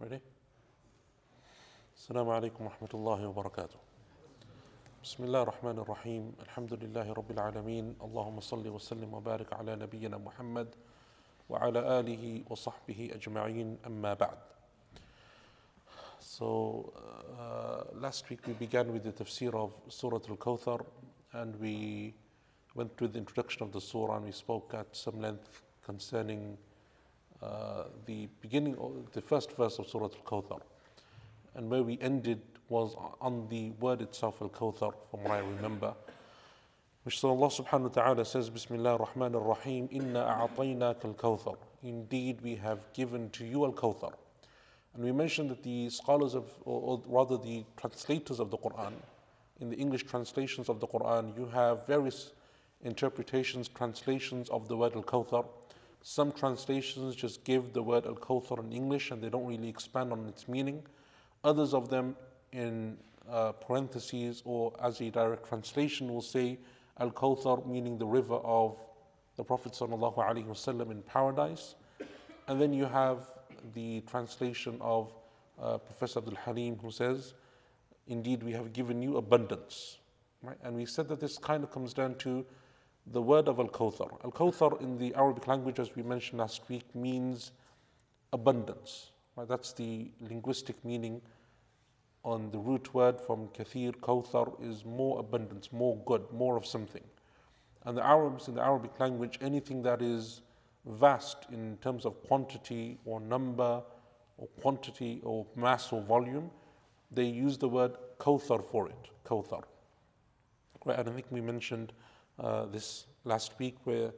Ready? السلام عليكم ورحمة الله وبركاته. بسم الله الرحمن الرحيم، الحمد لله رب العالمين، اللهم صل وسلم وبارك على نبينا محمد وعلى آله وصحبه أجمعين أما بعد. So, uh, last week we began with the tafsir of Surah Al Kawthar and we went through the introduction of the surah and we spoke at some length concerning uh, the beginning of the first verse of Surah Al Kawthar. And where we ended was on the word itself, Al Kawthar, from what I remember. Which Allah subhanahu wa ta'ala says, Bismillah ar-Rahman ar-Rahim, Inna a'ataynaka al-Kawthar. Indeed, we have given to you al-Kawthar. And we mentioned that the scholars of, or, or rather the translators of the Quran, in the English translations of the Quran, you have various interpretations, translations of the word Al Kawthar. Some translations just give the word Al Kawthar in English and they don't really expand on its meaning. Others of them, in uh, parentheses or as a direct translation, will say Al Kawthar, meaning the river of the Prophet ﷺ in paradise. And then you have the translation of uh, Professor Abdul Halim who says, Indeed, we have given you abundance. Right? And we said that this kind of comes down to the word of Al Kawthar. Al Kawthar in the Arabic language, as we mentioned last week, means abundance. Right? That's the linguistic meaning on the root word from Kathir, Kawthar is more abundance, more good, more of something. And the Arabs in the Arabic language, anything that is vast in terms of quantity or number or quantity or mass or volume, they use the word Kawthar for it, Kawthar. Right, I think we mentioned uh, this last week where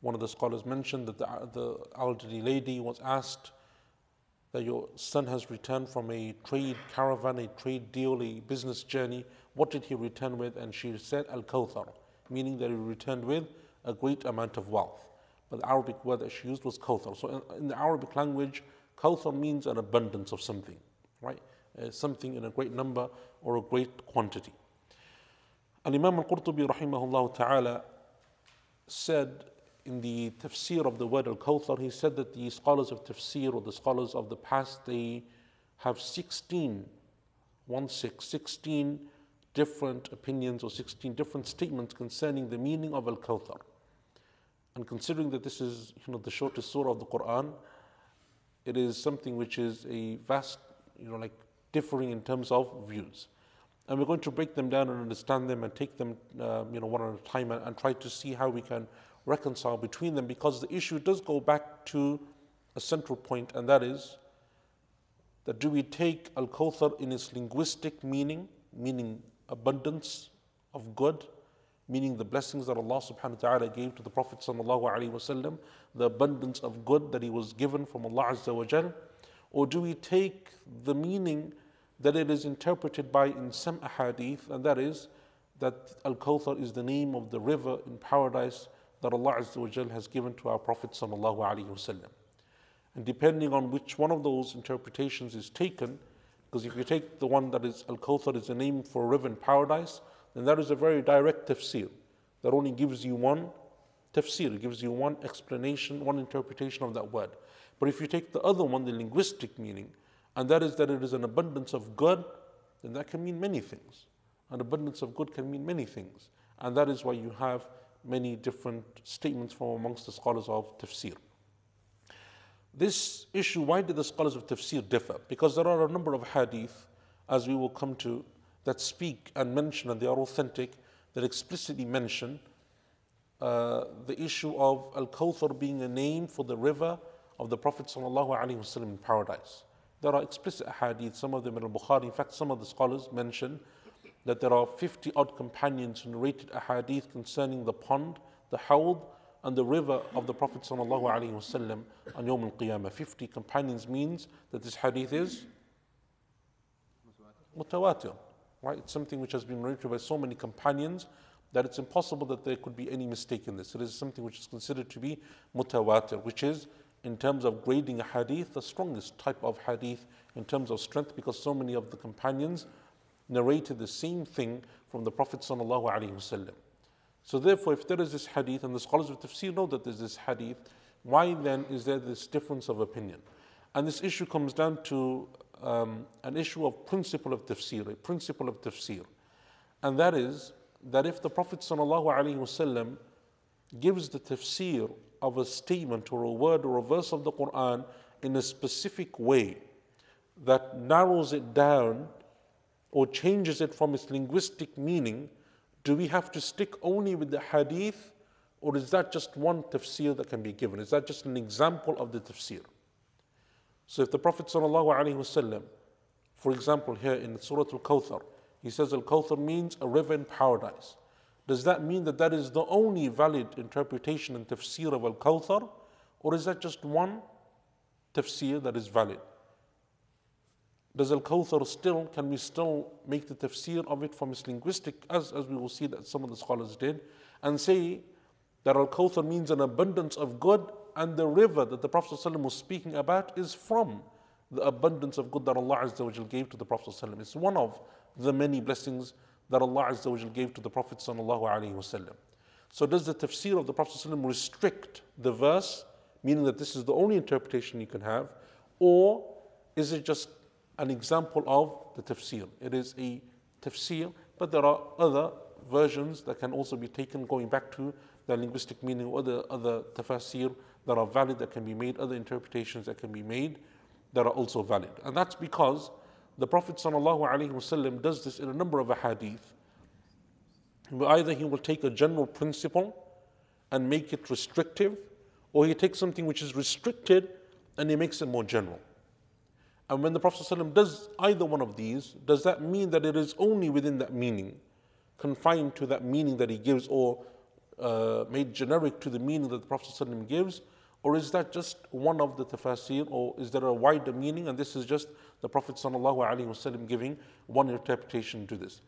one of the scholars mentioned that the, the elderly lady was asked that your son has returned from a trade caravan, a trade deal, a business journey. What did he return with? And she said, Al Kawthar, meaning that he returned with a great amount of wealth. But the Arabic word that she used was Kawthar. So in, in the Arabic language, Kawthar means an abundance of something, right? Uh, something in a great number or a great quantity. And Imam al-Qurtubi rahimahullah ta'ala said in the tafsir of the word al-Kawthar, he said that the scholars of tafsir or the scholars of the past, they have 16, one six, 16 different opinions or 16 different statements concerning the meaning of al-Kawthar. And considering that this is you know, the shortest surah of the Quran, it is something which is a vast, you know, like differing in terms of views. And we're going to break them down and understand them and take them, uh, you know, one at a time and, and try to see how we can reconcile between them because the issue does go back to a central point, and that is that do we take Al Kawthar in its linguistic meaning, meaning abundance of good, meaning the blessings that Allah subhanahu wa ta'ala gave to the Prophet sallallahu alaihi wasallam, the abundance of good that he was given from Allah Azza wa Jal, or do we take the meaning that it is interpreted by in some ahadith, and that is that Al Kawthar is the name of the river in paradise that Allah Azza has given to our Prophet. And depending on which one of those interpretations is taken, because if you take the one that is Al Kawthar is a name for a river in paradise, then that is a very direct tafsir that only gives you one tafsir, it gives you one explanation, one interpretation of that word. But if you take the other one, the linguistic meaning, and that is that it is an abundance of good, then that can mean many things. An abundance of good can mean many things. And that is why you have many different statements from amongst the scholars of tafsir. This issue, why did the scholars of tafsir differ? Because there are a number of hadith, as we will come to, that speak and mention, and they are authentic, that explicitly mention uh, the issue of Al Kawthar being a name for the river of the Prophet ﷺ in paradise. There are explicit hadith, some of them in Al Bukhari. In fact, some of the scholars mention that there are 50 odd companions who narrated a hadith concerning the pond, the hawd, and the river of the Prophet ﷺ on Yawm al Qiyamah. 50 companions means that this hadith is mutawatir. Right? It's something which has been narrated by so many companions that it's impossible that there could be any mistake in this. It is something which is considered to be mutawatir, which is in terms of grading a hadith, the strongest type of hadith in terms of strength, because so many of the companions narrated the same thing from the Prophet. So therefore, if there is this hadith, and the scholars of tafsir know that there's this hadith, why then is there this difference of opinion? And this issue comes down to um, an issue of principle of tafsir, a principle of tafsir. And that is that if the Prophet ﷺ gives the tafsir of a statement or a word or a verse of the Quran in a specific way that narrows it down or changes it from its linguistic meaning, do we have to stick only with the hadith or is that just one tafsir that can be given? Is that just an example of the tafsir? So if the Prophet for example, here in Surah Al Kawthar, he says Al Kawthar means a river in paradise. Does that mean that that is the only valid interpretation and tafsir of Al Kawthar? Or is that just one tafsir that is valid? Does Al Kawthar still, can we still make the tafsir of it from its linguistic, as, as we will see that some of the scholars did, and say that Al Kawthar means an abundance of good, and the river that the Prophet ﷺ was speaking about is from the abundance of good that Allah gave to the Prophet. ﷺ. It's one of the many blessings that Allah Azza wa gave to the Prophet. ﷺ. So, does the tafsir of the Prophet ﷺ restrict the verse, meaning that this is the only interpretation you can have, or is it just an example of the tafsir? It is a tafsir, but there are other versions that can also be taken going back to the linguistic meaning or the other tafsir that are valid that can be made, other interpretations that can be made that are also valid. And that's because the Prophet ﷺ does this in a number of ahadith. Either he will take a general principle and make it restrictive, or he takes something which is restricted and he makes it more general. And when the Prophet ﷺ does either one of these, does that mean that it is only within that meaning, confined to that meaning that he gives, or uh, made generic to the meaning that the Prophet ﷺ gives? Or is that just one of the tafsir, or is there a wider meaning? And this is just the Prophet ﷺ giving one interpretation to this.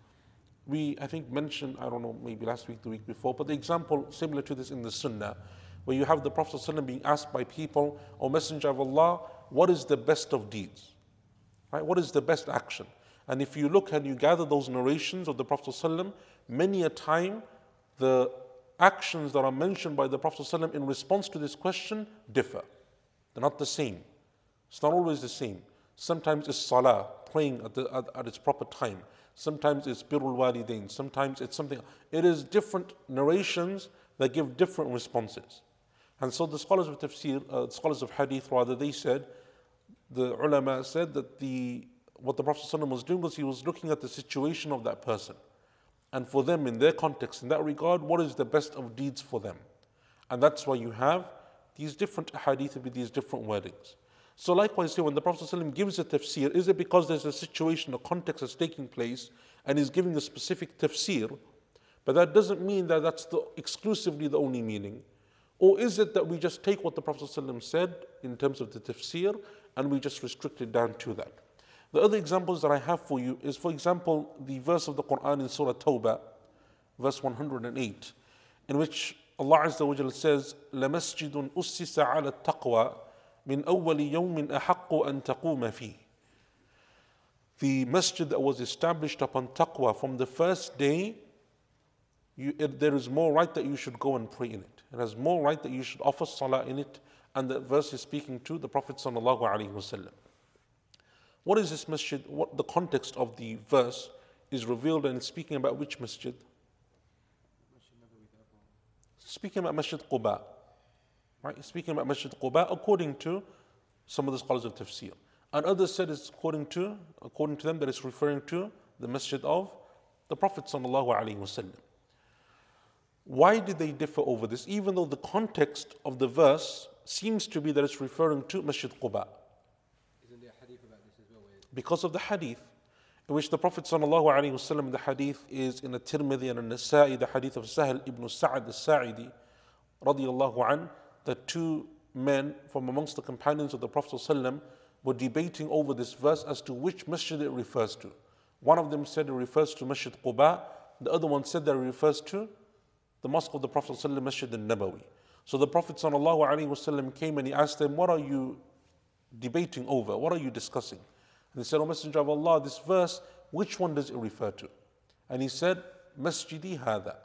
We, I think, mentioned, I don't know, maybe last week, the week before, but the example similar to this in the Sunnah, where you have the Prophet ﷺ being asked by people, O Messenger of Allah, what is the best of deeds? Right? What is the best action? And if you look and you gather those narrations of the Prophet ﷺ, many a time the actions that are mentioned by the Prophet ﷺ in response to this question differ. They're not the same. It's not always the same. Sometimes it's salah, praying at, the, at, at its proper time. Sometimes it's birrul walidain. Sometimes it's something. It is different narrations that give different responses. And so the scholars of tafsir, uh, scholars of hadith rather, they said, the ulama said that the what the Prophet ﷺ was doing was he was looking at the situation of that person. And for them, in their context, in that regard, what is the best of deeds for them? And that's why you have these different hadith with these different wordings. So, likewise, here, when the Prophet ﷺ gives a tafsir, is it because there's a situation, a context that's taking place, and he's giving a specific tafsir? But that doesn't mean that that's the, exclusively the only meaning. Or is it that we just take what the Prophet ﷺ said in terms of the tafsir and we just restrict it down to that? The other examples that I have for you is, for example, the verse of the Quran in Surah Tawbah, verse 108, in which Allah Azza wa Jalla says, لَمَسْجِدٌ أُسِّسَ عَلَى التَّقْوَى مِنْ أَوَّلِ يَوْمٍ أَحَقُّ أَن تَقُومَ فِيهِ The masjid that was established upon taqwa from the first day, you, it, there is more right that you should go and pray in it. It has more right that you should offer salah in it. And the verse is speaking to the Prophet sallallahu alaihi wasallam. What is this masjid? What the context of the verse is revealed and it's speaking about which masjid? Speaking about Masjid Quba. Right? Speaking about Masjid Quba according to some of the scholars of tafsir. And others said it's according to, according to them, that it's referring to the masjid of the Prophet. Why did they differ over this? Even though the context of the verse seems to be that it's referring to Masjid Quba because of the hadith in which the Prophet ﷺ, the hadith is in the Tirmidhi and the Nasa'i, the hadith of Sahel ibn Sa'ad al-Sa'idi, radiallahu an, that two men from amongst the companions of the Prophet ﷺ were debating over this verse as to which masjid it refers to. One of them said it refers to Masjid Quba, the other one said that it refers to the mosque of the Prophet ﷺ, Masjid al-Nabawi. So the Prophet ﷺ came and he asked them, what are you debating over? What are you discussing? And he said, O Messenger of Allah, this verse, which one does it refer to? And he said, Masjidi hada.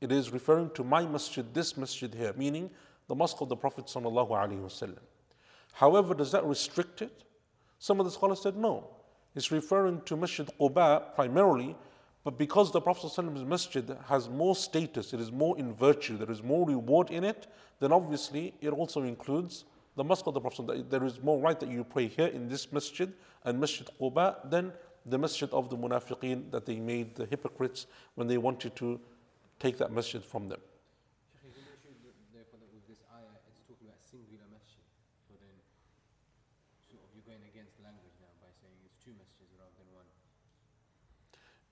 It is referring to my masjid, this masjid here, meaning the mosque of the Prophet. However, does that restrict it? Some of the scholars said no. It's referring to Masjid Quba primarily, but because the Prophet's masjid has more status, it is more in virtue, there is more reward in it, then obviously it also includes the mosque of the Prophet. There is more right that you pray here in this masjid and Masjid Quba than the masjid of the munafiqeen that they made the hypocrites when they wanted to take that masjid from them.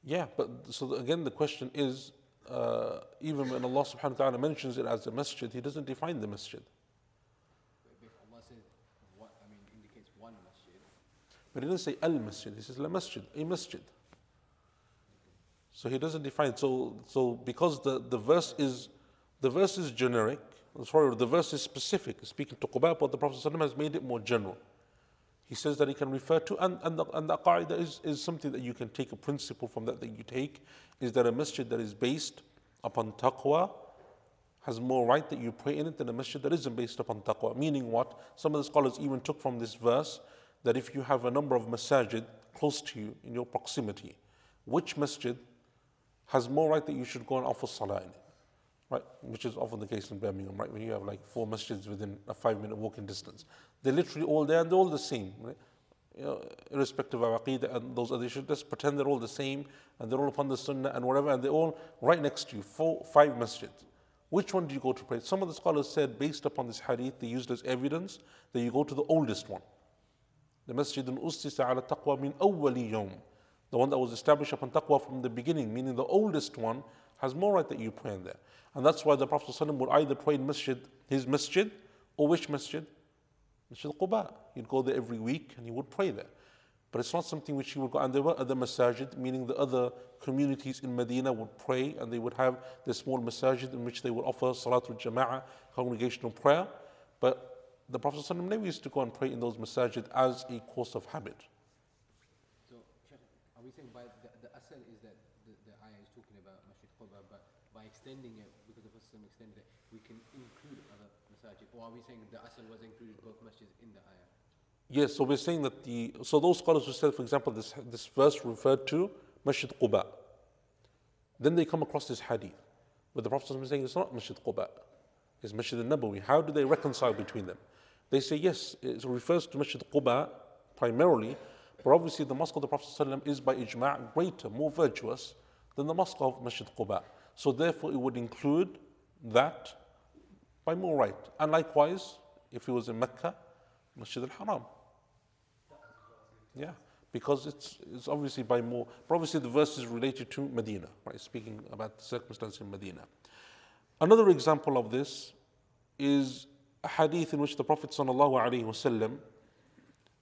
Yeah, but so again, the question is uh, even when Allah subhanahu wa ta'ala mentions it as a masjid, He doesn't define the masjid. Allah says, what, I mean, indicates one masjid. But He doesn't say al masjid, He says la masjid, a masjid. So He doesn't define. So, so because the, the verse is the verse is generic, sorry, the verse is specific, speaking to Quba, but the Prophet has made it more general he says that he can refer to, and, and the, and the qaida is, is something that you can take a principle from that that you take, is that a masjid that is based upon taqwa has more right that you pray in it than a masjid that isn't based upon taqwa. Meaning what? Some of the scholars even took from this verse that if you have a number of masajid close to you in your proximity, which masjid has more right that you should go and offer salah in it? right? Which is often the case in Birmingham, right? When you have like four masjids within a five minute walking distance. They're literally all there and they're all the same, right? You know, irrespective of aqidah and those other issues, just pretend they're all the same and they're all upon the sunnah and whatever, and they're all right next to you, four, five masjids. Which one do you go to pray? Some of the scholars said, based upon this hadith, they used as evidence that you go to the oldest one. The masjid al ustisa ala taqwa min awwali yawm. The one that was established upon taqwa from the beginning, meaning the oldest one has more right that you pray in there. And that's why the Prophet ﷺ would either pray in masjid, his masjid, or which masjid? Masjid Quba. He'd go there every week and he would pray there. But it's not something which he would go. And there were other masajid, meaning the other communities in Medina would pray and they would have the small masajid in which they would offer Salatul Jama'ah, congregational prayer. But the Prophet ﷺ never used to go and pray in those masajid as a course of habit. So, are we saying by the, the asal is that the, the ayah is talking about Masjid Quba, but by extending it some extent that we can include other masajid? Or are we saying the asal was included both masjids in the ayah? Yes, so we're saying that the so those scholars who said, for example, this this verse referred to Masjid Quba. Then they come across this hadith, where the Prophet is saying it's not Masjid Quba, it's Masjid al-Nabawi. How do they reconcile between them? They say yes, it refers to Masjid Quba primarily, but obviously the mosque of the Prophet is by ijma' greater, more virtuous than the mosque of Masjid Quba. So therefore it would include that by more right. And likewise, if he was in Mecca, Masjid al-Haram. Yeah, because it's, it's obviously by more, but obviously the verse is related to Medina, right? Speaking about the circumstance in Medina. Another example of this is a hadith in which the Prophet ﷺ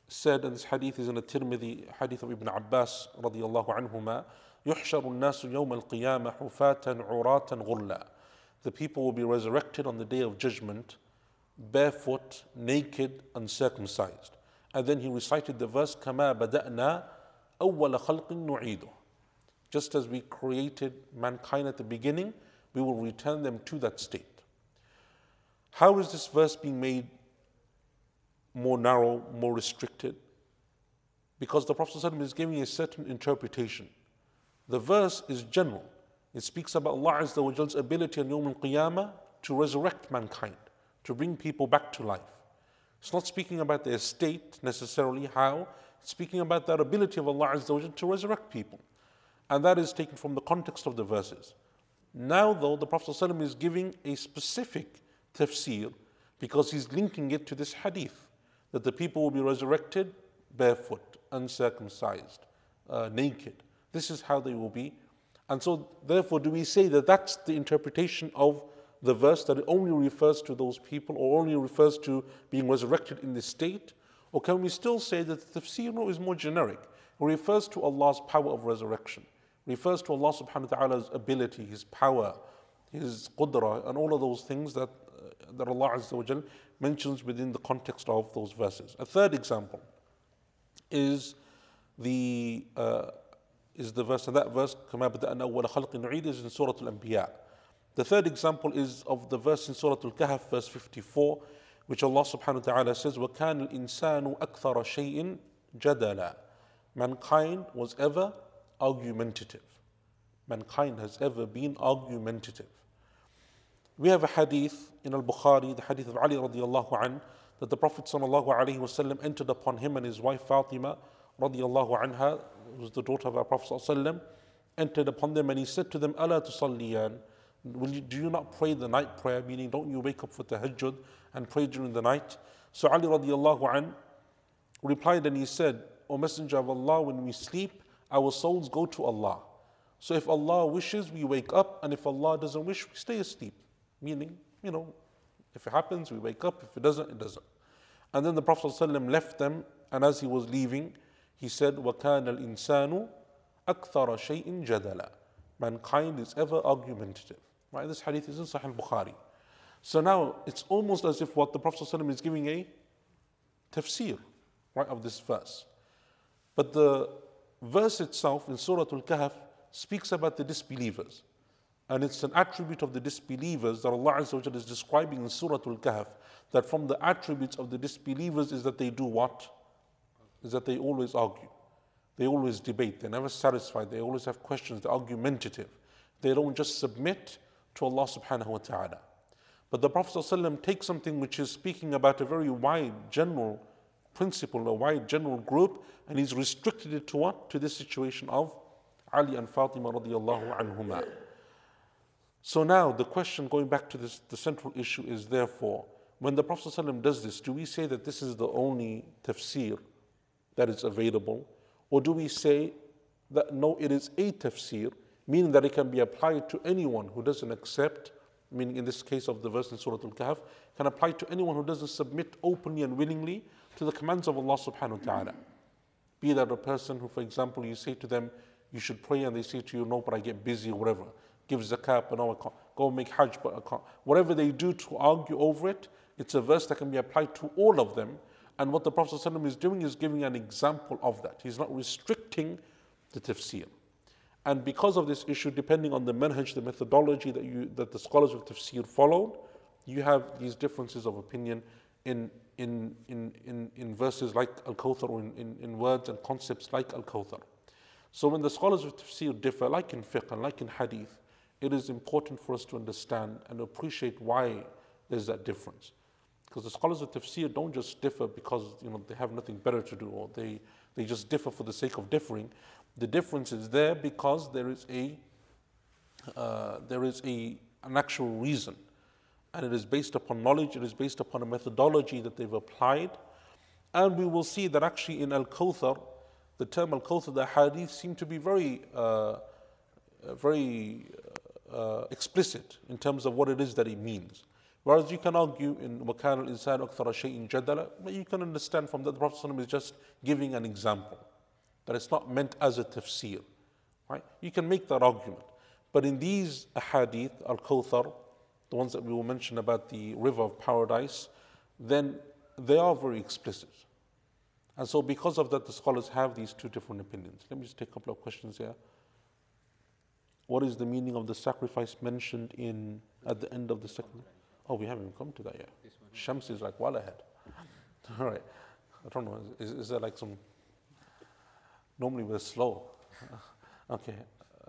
said, and this hadith is in a Tirmidhi, hadith of Ibn Abbas radiallahu anhuma, يحشر الناس يوم القيامة حفاة عراة غرلا the people will be resurrected on the day of judgment, barefoot, naked, uncircumcised. And then he recited the verse, كَمَا بَدَأْنَا أَوَّلَ خَلْقٍ نُعِيدُ Just as we created mankind at the beginning, we will return them to that state. How is this verse being made more narrow, more restricted? Because the Prophet is giving a certain interpretation. The verse is general. It speaks about Allah Azza wa Jall's ability on Yawm al-Qiyamah to resurrect mankind, to bring people back to life. It's not speaking about their state necessarily, how. It's speaking about that ability of Allah Azza to resurrect people. And that is taken from the context of the verses. Now, though, the Prophet ﷺ is giving a specific tafsir because he's linking it to this hadith that the people will be resurrected barefoot, uncircumcised, uh, naked. This is how they will be and so, therefore, do we say that that's the interpretation of the verse, that it only refers to those people or only refers to being resurrected in this state? Or can we still say that the tafsir is more generic? It refers to Allah's power of resurrection, it refers to Allah subhanahu wa ta'ala's ability, His power, His qudra, and all of those things that, that Allah Azza wa Jal mentions within the context of those verses. A third example is the uh, is the verse, and that verse, كما بدأنا أول خلق نعيد, is in Surah Al-Anbiya. The third example is of the verse in Surah Al-Kahf, verse 54, which Allah subhanahu wa ta'ala says, وَكَانَ الْإِنسَانُ أَكْثَرَ شَيْءٍ جَدَلًا Mankind was ever argumentative. Mankind has ever been argumentative. We have a hadith in Al-Bukhari, the hadith of Ali radiallahu an, that the Prophet wasallam entered upon him and his wife Fatima radiallahu anha, who was the daughter of our Prophet sallallahu entered upon them and he said to them, Allah tusalliyan, will you, do you not pray the night prayer? Meaning, don't you wake up for tahajjud and pray during the night? So Ali radiallahu an replied and he said, O Messenger of Allah, when we sleep, our souls go to Allah. So if Allah wishes, we wake up, and if Allah doesn't wish, we stay asleep. Meaning, you know, if it happens, we wake up. If it doesn't, it doesn't. And then the Prophet ﷺ left them, and as he was leaving, he said, وَكَانَ الْإِنسَانُ أَكْثَرَ شَيْءٍ جَدَلًا Mankind is ever argumentative. Right? This hadith is in Sahih Bukhari. So now it's almost as if what the Prophet ﷺ is giving a tafsir right, of this verse. But the verse itself in Surah Al Kahf speaks about the disbelievers. And it's an attribute of the disbelievers that Allah Azza is describing in Surah Al Kahf. That from the attributes of the disbelievers is that they do what? Is that they always argue. They always debate. They're never satisfied. They always have questions. They're argumentative. They don't just submit to Allah subhanahu wa ta'ala. But the Prophet ﷺ takes something which is speaking about a very wide, general principle, a wide, general group, and he's restricted it to what? To this situation of Ali and Fatima radiallahu anhuma. So now the question going back to this, the central issue is therefore, when the Prophet ﷺ does this, do we say that this is the only tafsir that is available? Or do we say that no, it is a tafsir, meaning that it can be applied to anyone who doesn't accept, meaning in this case of the verse in Surah Al Kahf, can apply to anyone who doesn't submit openly and willingly to the commands of Allah subhanahu wa ta'ala. Be that a person who, for example, you say to them, you should pray, and they say to you, no, but I get busy or whatever. Give zakat, but no, I can't. Go make hajj, but I can't. Whatever they do to argue over it, it's a verse that can be applied to all of them. And what the Prophet ﷺ is doing is giving an example of that. He's not restricting the tafsir. And because of this issue, depending on the manhaj, the methodology that, you, that the scholars of tafsir followed, you have these differences of opinion in, in, in, in, in verses like Al Kawthar or in, in, in words and concepts like Al Kawthar. So when the scholars of tafsir differ, like in fiqh and like in hadith, it is important for us to understand and appreciate why there's that difference. Because the scholars of tafsir don't just differ because you know they have nothing better to do or they, they just differ for the sake of differing. The difference is there because there is a uh, there is a an actual reason, and it is based upon knowledge. It is based upon a methodology that they've applied, and we will see that actually in Al Kawthar, the term Al Kawthar, the Hadith seem to be very uh, very uh, explicit in terms of what it is that it means. Whereas you can argue in وَكَانَ Insan al-Khafar جَدَلًا, but you can understand from that the Prophet ﷺ is just giving an example, that it's not meant as a tafsir. Right? You can make that argument. But in these ahadith, Al Kawthar, the ones that we will mention about the river of paradise, then they are very explicit. And so because of that, the scholars have these two different opinions. Let me just take a couple of questions here. What is the meaning of the sacrifice mentioned in at the end of the second? Oh, we haven't even come to that yet. Shams is like well ahead. All right. I don't know. Is, is there like some? Normally we're slow. okay.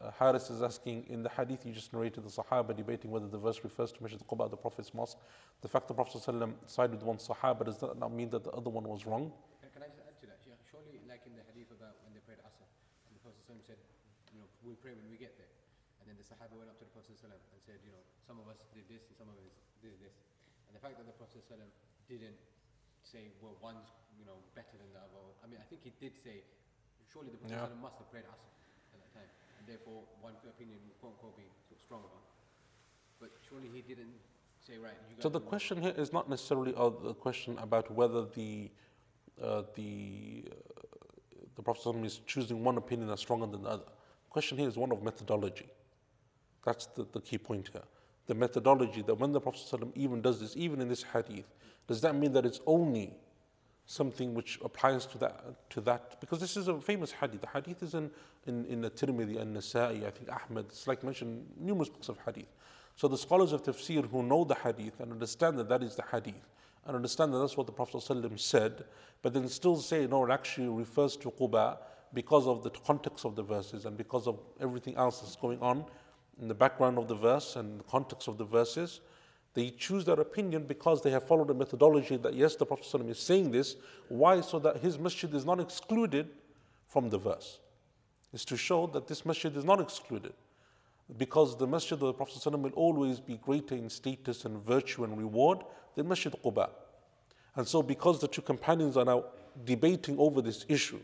Uh, Haris is asking in the hadith you just narrated the Sahaba debating whether the verse refers to Masjid Quba, the Prophet's mosque. The fact the Prophet ﷺ sided with one Sahaba does that not mean that the other one was wrong? Can, can I just add to that? Surely, like in the hadith about when they prayed Asr, and the Prophet ﷺ said, you know, we'll pray when we get there. And then the Sahaba went up to the Prophet ﷺ and said, you know, some of us did this and some of us did this. And the fact that the Prophet ﷺ didn't say, well, one's, you know, better than the other. I mean, I think he did say, surely the Prophet Yeah. ﷺ must have prayed Asr at that time. And therefore, one opinion, quote unquote, be sort of stronger. But surely he didn't say, right, you guys So the do one." question here is not necessarily a the question about whether the uh, the uh, the Prophet ﷺ is choosing one opinion that's stronger than the other. The question here is one of methodology. That's the, the key point here. The methodology that when the Prophet ﷺ even does this, even in this hadith, does that mean that it's only something which applies to that to that? Because this is a famous hadith. The hadith is in in, in the Tirmidhi and Nasa'i, I think Ahmed. It's like mentioned numerous books of hadith. So the scholars of tafsir who know the hadith and understand that that is the hadith, and understand that that's what the Prophet ﷺ said, but then still say, no, it actually refers to Quba because of the context of the verses and because of everything else that's going on in the background of the verse and the context of the verses. They choose their opinion because they have followed a methodology that, yes, the Prophet ﷺ is saying this. Why? So that his masjid is not excluded from the verse. It's to show that this masjid is not excluded because the masjid of the Prophet ﷺ will always be greater in status and virtue and reward than Masjid Quba. And so, because the two companions are now debating over this issue,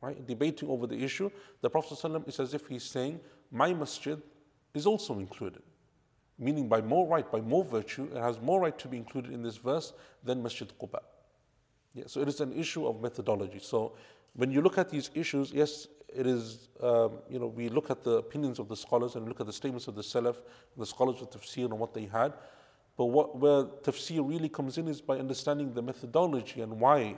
right, debating over the issue, the Prophet ﷺ is as if he's saying, My masjid is also included. Meaning, by more right, by more virtue, it has more right to be included in this verse than Masjid Quba. Yeah, so, it is an issue of methodology. So, when you look at these issues, yes, it is, um, you know, we look at the opinions of the scholars and look at the statements of the Salaf, the scholars of tafsir and what they had. But what, where tafsir really comes in is by understanding the methodology and why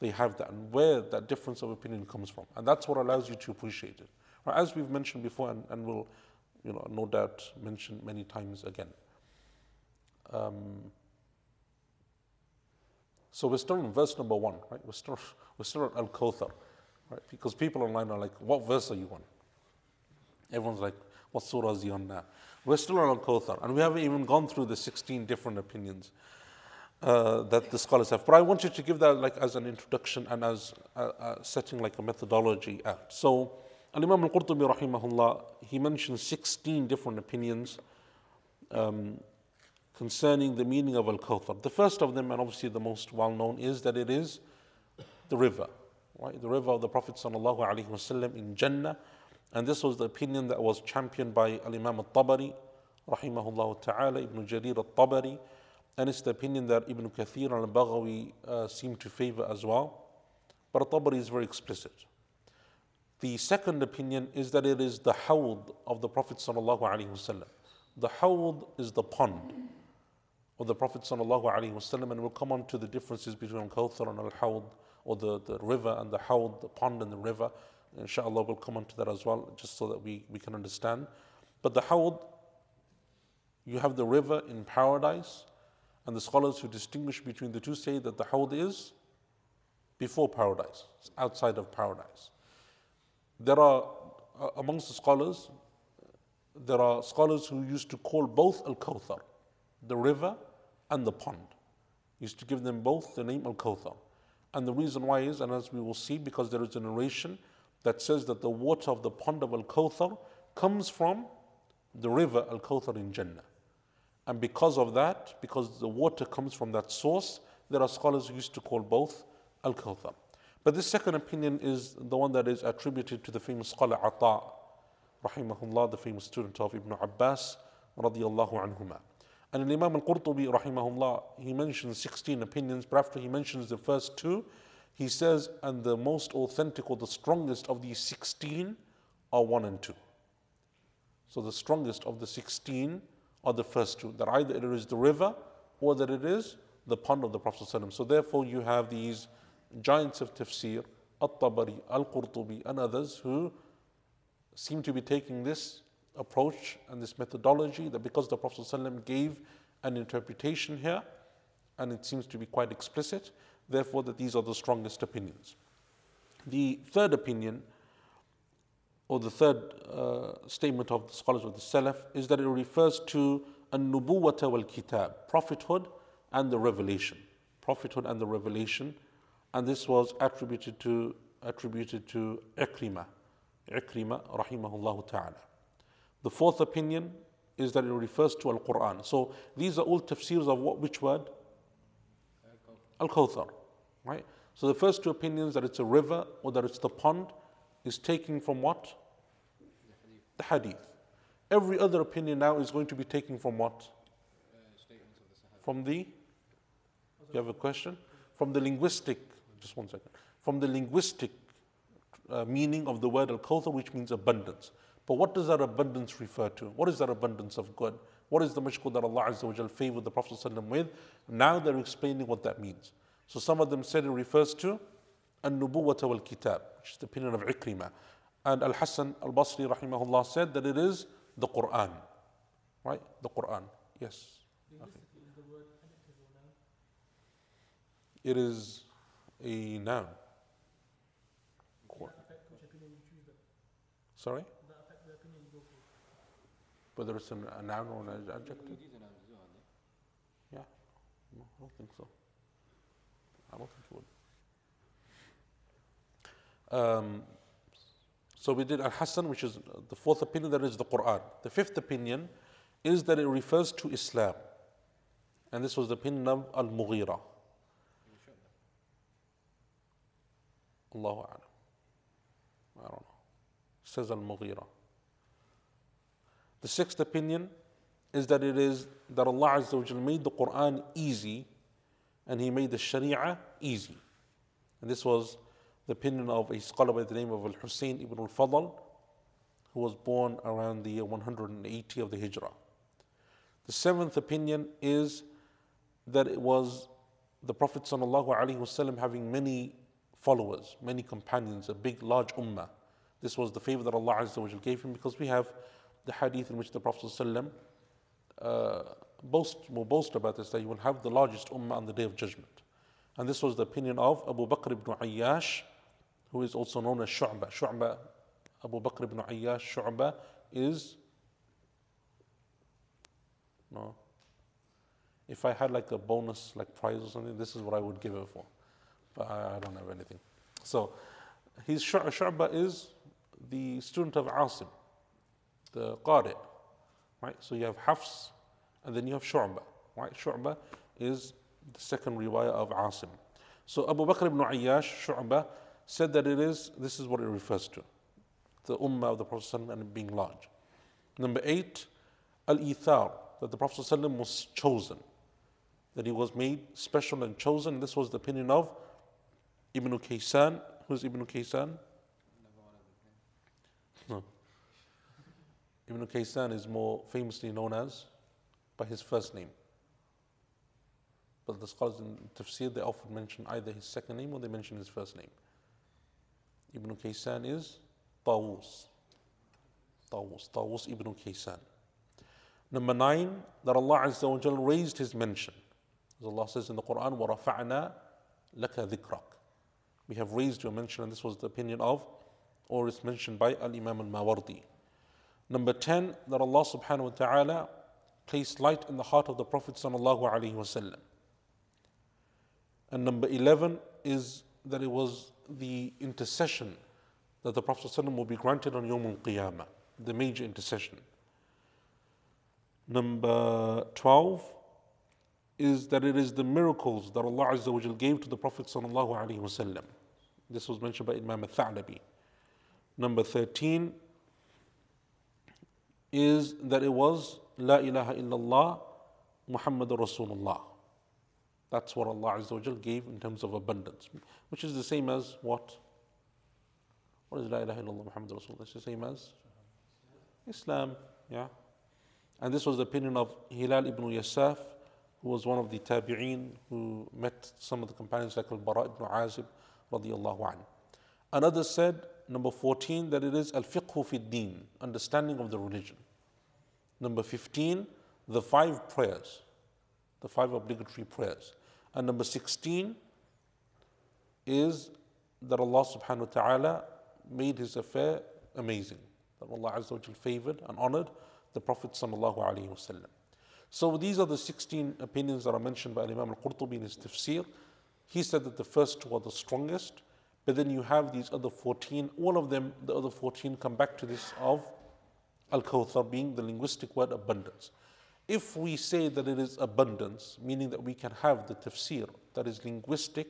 they have that and where that difference of opinion comes from. And that's what allows you to appreciate it. As we've mentioned before and, and will, you know, no doubt mentioned many times again. Um, so we're still in verse number one, right? We're still, we're still at Al Kawthar. Right? Because people online are like, what verse are you on? Everyone's like, what surah is he on now? We're still on Al Kawthar, and we haven't even gone through the 16 different opinions uh, that the scholars have. But I wanted to give that like as an introduction and as uh, uh, setting like a methodology out. So, Al Imam Al Qurtubi, rahimahullah, he mentions 16 different opinions um, concerning the meaning of Al Kawthar. The first of them, and obviously the most well known, is that it is the river right? The river of the Prophet ﷺ in Jannah. And this was the opinion that was championed by Al Imam al Tabari, rahimahullah ta'ala, Ibn Jarir al Tabari. And it's the opinion that Ibn Kathir al Baghawi uh, seem to favor as well. But al Tabari is very explicit. The second opinion is that it is the hawd of the Prophet. ﷺ. The hawd is the pond of the Prophet, ﷺ, and we'll come on to the differences between Kawthar and al hawd or the, the river and the hawd, the pond and the river. Inshallah, we'll come on to that as well, just so that we, we can understand. But the hawd, you have the river in paradise, and the scholars who distinguish between the two say that the hawd is before paradise, outside of paradise. There are, uh, amongst the scholars, there are scholars who used to call both Al Kawthar, the river and the pond. Used to give them both the name Al Kawthar. And the reason why is, and as we will see, because there is a narration that says that the water of the pond of Al Kawthar comes from the river Al Kawthar in Jannah. And because of that, because the water comes from that source, there are scholars who used to call both Al Kawthar. But this second opinion is the one that is attributed to the famous scholar Ata, rahimahullah, the famous student of Ibn Abbas, radiallahu anhumah. And Imam al-Qurtubi, rahimahullah, he mentions 16 opinions, but after he mentions the first two, he says, and the most authentic or the strongest of these 16 are one and two. So the strongest of the 16 are the first two, that either it is the river or that it is the pond of the Prophet. So therefore you have these giants of tafsir, At-Tabari, Al-Qurtubi and others who seem to be taking this approach and this methodology that because the Prophet ﷺ gave an interpretation here, and it seems to be quite explicit, therefore that these are the strongest opinions. The third opinion, or the third uh, statement of the scholars of the Salaf, is that it refers to an-nubuwata wal kitab, prophethood and the revelation. Prophethood and the revelation. And this was attributed to attributed to Ikrimah, Ikrimah rahimahullah ta'ala. The fourth opinion is that it refers to Al Quran. So these are all tafsirs of what, which word? Al Kawthar. Right? So the first two opinions that it's a river or that it's the pond is taken from what? The hadith. Every other opinion now is going to be taken from what? From the. You have a question? From the linguistic. Just one second. From the linguistic uh, meaning of the word al kawthar, which means abundance. But what does that abundance refer to? What is that abundance of good? What is the mashkur that Allah Azza wa Jal favored the Prophet with? Now they're explaining what that means. So some of them said it refers to an-nubuwwata wal kitab, which is the opinion of Ikrimah. And Al-Hassan al-Basri rahimahullah said that it is the Quran. Right? The Quran. Yes. Okay. It is a noun. Sorry? Whether it's an, a noun or an adjective? These are nouns as well, aren't they? Yeah. No, I don't think so. I don't think it would. Um, so we did Al Hassan, which is the fourth opinion, that is the Quran. The fifth opinion is that it refers to Islam. And this was the opinion of Al Mughira. Allahu A'lam. I don't know. Says Al Mughira. The sixth opinion is that it is that Allah Azza wa made the Quran easy and He made the Sharia easy. And this was the opinion of a scholar by the name of Al Hussein ibn al Fadl, who was born around the year 180 of the Hijrah. The seventh opinion is that it was the Prophet having many followers, many companions, a big, large ummah. This was the favor that Allah Azza wa gave him because we have the hadith in which the Prophet uh, boast, will boast about this that you will have the largest ummah on the day of judgment. And this was the opinion of Abu Bakr ibn Ayyash, who is also known as Shu'bah. Shu'bah, Abu Bakr ibn Ayyash, Shu'bah is. No. If I had like a bonus, like prize or something, this is what I would give it for. But I, I don't have anything. So, his Shu'bah is the student of Asim the qari, right? So you have Hafs and then you have Shu'bah, right? Shu'bah is the second riwayah of Asim. So Abu Bakr ibn Ayyash, Shu'bah, said that it is, this is what it refers to, the ummah of the Prophet and being large. Number eight, al-ithar, that the Prophet was chosen, that he was made special and chosen. This was the opinion of Ibn Kaysan. Who's Ibn Kaysan? No. Ibn Kaysan is more famously known as by his first name. But the scholars in tafsir, they often mention either his second name or they mention his first name. Ibn Kaysan is Tawus. Tawus. Tawus Ibn Kaysan. Number nine, that Allah Azza wa Jal raised his mention. As Allah says in the Quran, وَرَفَعْنَا لَكَ ذِكْرَكَ we have raised your mention, and this was the opinion of, or it's mentioned by Al Imam al Mawardi. Number 10, that Allah subhanahu wa ta'ala placed light in the heart of the Prophet sallallahu alaihi wasallam. And number 11 is that it was the intercession that the Prophet ﷺ will be granted on Yawm al-Qiyamah, the major intercession. Number 12 is that it is the miracles that Allah Azza wa gave to the Prophet ﷺ. This was mentioned by Imam al-Tha'labi. Number 13 is that it was La ilaha illallah Muhammadur Rasulullah. That's what Allah Azza wa gave in terms of abundance, which is the same as what? What is La ilaha illallah Muhammadur Rasulullah? It's the same as Islam, yeah. And this was the opinion of Hilal ibn Yasaf, who was one of the tabi'een who met some of the companions like Al-Bara ibn Azib radiallahu an. Another said, number 14, that it is al-fiqhu fi din, understanding of the religion. Number 15, the five prayers, the five obligatory prayers. And number 16 is that Allah subhanahu wa ta'ala made his affair amazing. That Allah Azza wa favored and honored the Prophet sallallahu alayhi wasallam. So these are the 16 opinions that are mentioned by Imam al-Qurtubi in his tafsir. He said that the first two are the strongest, but then you have these other 14. All of them, the other 14 come back to this of Al Kawthar being the linguistic word abundance. If we say that it is abundance, meaning that we can have the tafsir that is linguistic,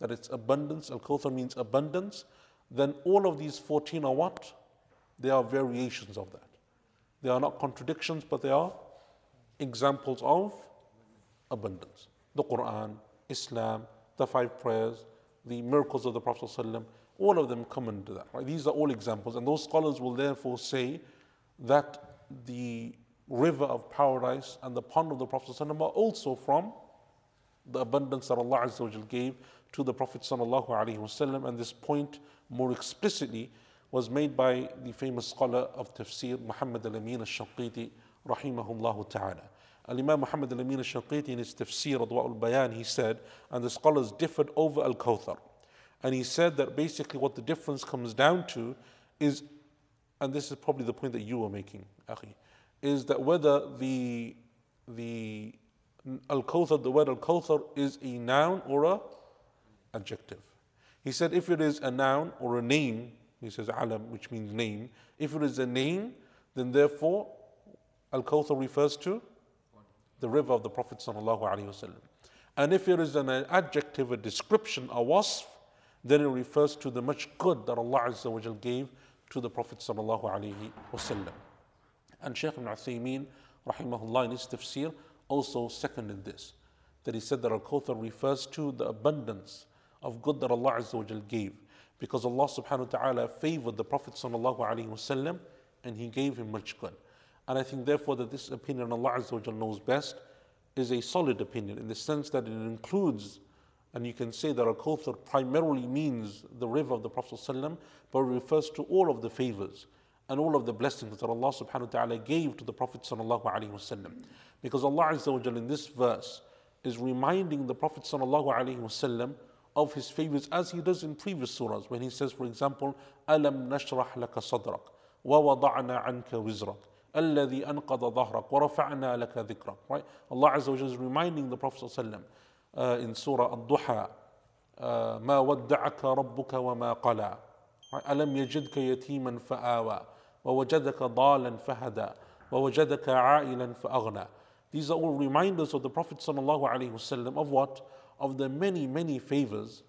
that it's abundance, Al Kawthar means abundance, then all of these 14 are what? They are variations of that. They are not contradictions, but they are examples of abundance. The Quran, Islam, the five prayers, the miracles of the Prophet ﷺ, all of them come into that. Right? These are all examples, and those scholars will therefore say that the river of paradise and the pond of the Prophet ﷺ are also from the abundance that Allah Azza gave to the Prophet ﷺ. And this point more explicitly was made by the famous scholar of tafsir, Muhammad al-Amin al-Shanqiti, rahimahullah ta'ala. Al Imam Muhammad al Amin al Shanqiti in his tafsir, al Bayan, he said, and the scholars differed over Al Kawthar. And he said that basically what the difference comes down to is, and this is probably the point that you were making, Akhi, is that whether the, the Al Kawthar, the word Al Kawthar is a noun or a adjective. He said if it is a noun or a name, he says alam, which means name, if it is a name, then therefore Al Kawthar refers to the river of the Prophet. And if it is an adjective, a description, a wasf, then it refers to the much good that Allah Azza gave to the Prophet. Alaihi wasallam. And Shaykh ibn Uthaymeen, rahimahullah, in his tafsir, also seconded this. That he said that Al Kawthar refers to the abundance of good that Allah Azza gave. Because Allah subhanahu wa ta'ala favored the Prophet sallallahu alayhi wasallam and He gave him much good. And I think therefore that this opinion Allah Azza wa knows best is a solid opinion in the sense that it includes, and you can say that Al Kawthar primarily means the river of the Prophet ﷺ, but refers to all of the favors and all of the blessings that Allah subhanahu wa ta'ala gave to the Prophet sallallahu alaihi wasallam. Because Allah Azza wa in this verse is reminding the Prophet sallallahu alaihi wasallam of his favors as he does in previous surahs when he says, for example, Alam nashrah laka sadrak wa wada'na anka wizrak الذي أنقض ظهرك ورفعنا لك ذكرك right Allah Azza wa is reminding the Prophet ﷺ uh, in Surah Al-Duha uh, ما ودعك ربك وما قلى right? ألم يجدك يتيما فآوى ووجدك ضالا فهدى ووجدك عائلا فأغنى These are all reminders of the Prophet ﷺ of what? Of the many, many favors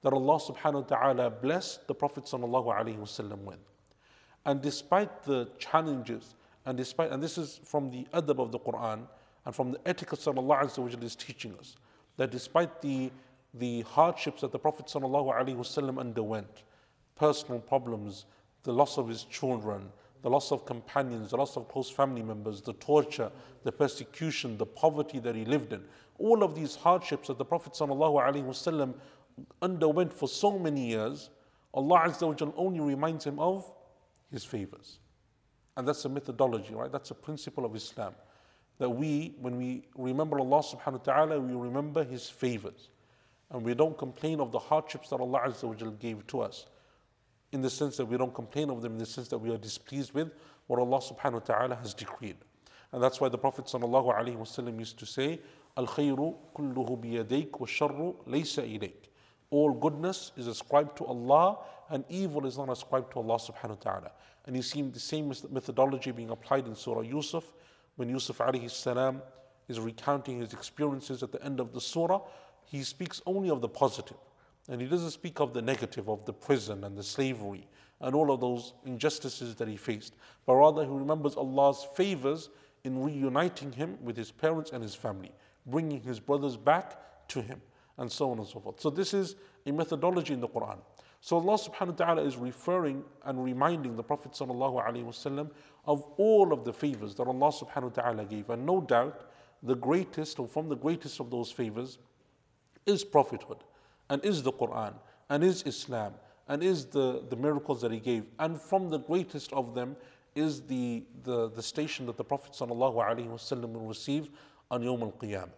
that Allah subhanahu wa ta'ala blessed the Prophet ﷺ with. And despite the challenges and despite, and this is from the adab of the Quran and from the etiquette that Allah Azza wa is teaching us, that despite the, the hardships that the Prophet ﷺ underwent, personal problems, the loss of his children, the loss of companions, the loss of close family members, the torture, the persecution, the poverty that he lived in, all of these hardships that the Prophet ﷺ underwent for so many years, Allah Azza wa only reminds him of his favors. And that's a methodology, right? That's a principle of Islam. That we, when we remember Allah subhanahu wa ta'ala, we remember His favors. And we don't complain of the hardships that Allah Azza wa gave to us. In the sense that we don't complain of them, in the sense that we are displeased with what Allah subhanahu wa ta'ala has decreed. And that's why the Prophet sallallahu alaihi wasallam used to say, Al khayru kulluhu biyadayk wa sharru laysa ilayk. All goodness is ascribed to Allah and evil is not ascribed to Allah subhanahu wa ta'ala. And you see the same methodology being applied in Surah Yusuf when Yusuf alayhi salam is recounting his experiences at the end of the surah. He speaks only of the positive and he doesn't speak of the negative of the prison and the slavery and all of those injustices that he faced, but rather he remembers Allah's favors in reuniting him with his parents and his family, bringing his brothers back to him, and so on and so forth. So, this is a methodology in the Quran. So Allah subhanahu wa ta'ala is referring and reminding the Prophet wasallam of all of the favors that Allah subhanahu wa ta'ala gave. And no doubt, the greatest or from the greatest of those favors is prophethood and is the Quran and is Islam and is the, the miracles that he gave. And from the greatest of them is the, the, the station that the Prophet wasallam will receive on Yawm al Qiyamah.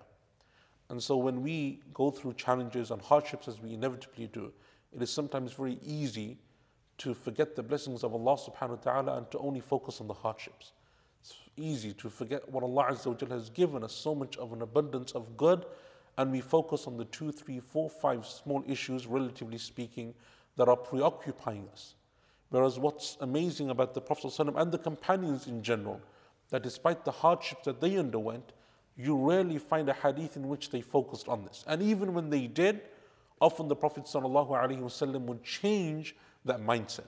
And so when we go through challenges and hardships as we inevitably do, it is sometimes very easy to forget the blessings of Allah subhanahu wa ta'ala and to only focus on the hardships. It's easy to forget what Allah Azza wa has given us so much of an abundance of good, and we focus on the two, three, four, five small issues, relatively speaking, that are preoccupying us. Whereas what's amazing about the Prophet and the companions in general, that despite the hardships that they underwent, you rarely find a hadith in which they focused on this. And even when they did, often the Prophet ﷺ would change that mindset.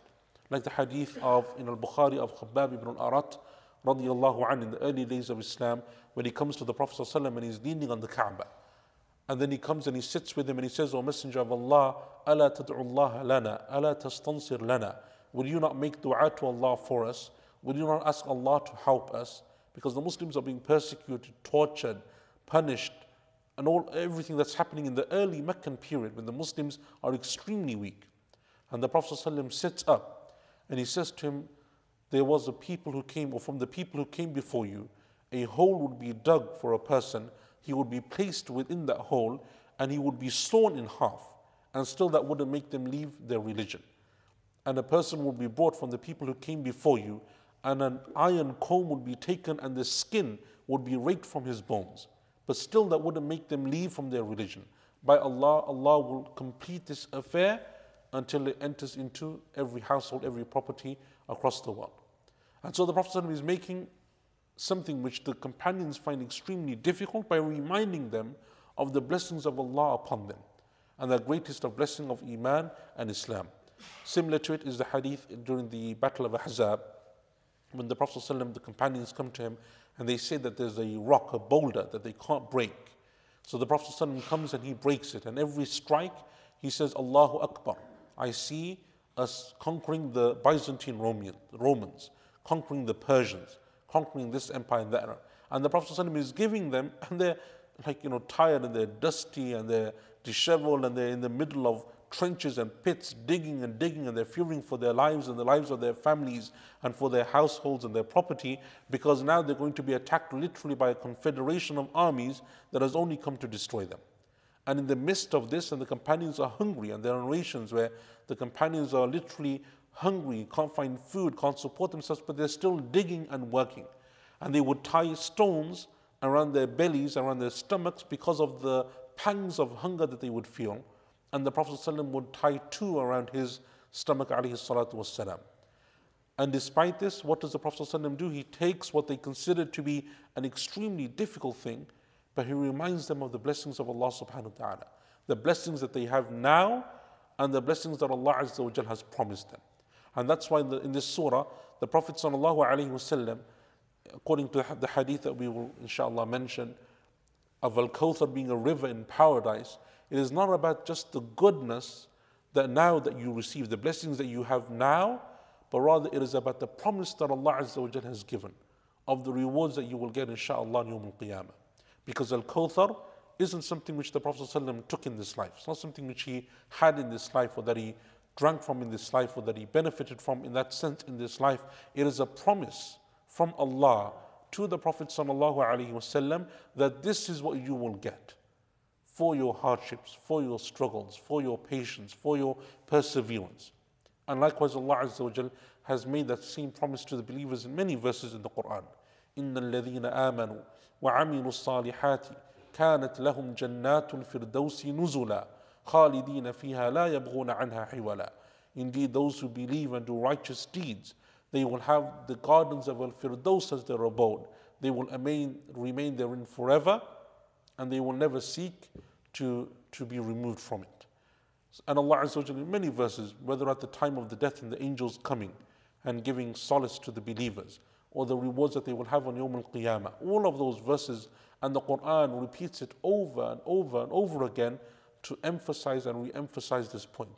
Like the hadith of in al-Bukhari of Khabbab ibn al-Arat radiallahu anh in the early days of Islam when he comes to the Prophet ﷺ and he's leaning on the Kaaba. And then he comes and he sits with him and he says, O Messenger of Allah, ألا تدعو الله لنا ألا تستنصر لنا Will you not make dua to Allah for us? Will you not ask Allah to help us? Because the Muslims are being persecuted, tortured, punished, and all everything that's happening in the early Meccan period when the Muslims are extremely weak. And the Prophet ﷺ sits up and he says to him, There was a people who came, or from the people who came before you, a hole would be dug for a person, he would be placed within that hole, and he would be sawn in half, and still that wouldn't make them leave their religion. And a person would be brought from the people who came before you, and an iron comb would be taken, and the skin would be raked from his bones. But still, that wouldn't make them leave from their religion. By Allah, Allah will complete this affair until it enters into every household, every property across the world. And so the Prophet is making something which the companions find extremely difficult by reminding them of the blessings of Allah upon them and the greatest of blessing of Iman and Islam. Similar to it is the hadith during the Battle of Ahzab when the Prophet the companions come to him and they say that there's a rock, a boulder that they can't break. So the Prophet comes and he breaks it and every strike he says Allahu Akbar. I see us conquering the Byzantine Romans, conquering the Persians, conquering this empire and that. And the Prophet is giving them, and they're like, you know, tired and they're dusty and they're disheveled and they're in the middle of trenches and pits, digging and digging, and they're fearing for their lives and the lives of their families and for their households and their property because now they're going to be attacked literally by a confederation of armies that has only come to destroy them. And in the midst of this, and the companions are hungry, and there are narrations where the companions are literally hungry, can't find food, can't support themselves, but they're still digging and working. And they would tie stones around their bellies, around their stomachs, because of the pangs of hunger that they would feel. And the Prophet ﷺ would tie two around his stomach, And despite this, what does the Prophet ﷺ do? He takes what they consider to be an extremely difficult thing but he reminds them of the blessings of Allah subhanahu wa ta'ala, the blessings that they have now and the blessings that Allah Azza wa has promised them. And that's why in, the, in this surah, the Prophet sallallahu wasallam, according to the hadith that we will inshallah mention, of Al Kawthar being a river in paradise, it is not about just the goodness that now that you receive, the blessings that you have now, but rather it is about the promise that Allah Azza wa has given of the rewards that you will get inshallah in Yawm Qiyamah. Because Al Kawthar isn't something which the Prophet ﷺ took in this life. It's not something which he had in this life or that he drank from in this life or that he benefited from in that sense in this life. It is a promise from Allah to the Prophet ﷺ that this is what you will get for your hardships, for your struggles, for your patience, for your perseverance. And likewise, Allah Azza wa has made that same promise to the believers in many verses in the Quran. إن الذين آمنوا وعملوا الصالحات كانت لهم جنات الفردوس نزلا خالدين فيها لا يبغون عنها حولا Indeed, those who believe and do righteous deeds, they will have the gardens of Al-Firdaus as their abode. They will remain, remain therein forever, and they will never seek to, to be removed from it. And Allah Azza in many verses, whether at the time of the death and the angels coming and giving solace to the believers, or the rewards that they will have on Yawm al Qiyamah. All of those verses and the Quran repeats it over and over and over again to emphasize and re emphasize this point.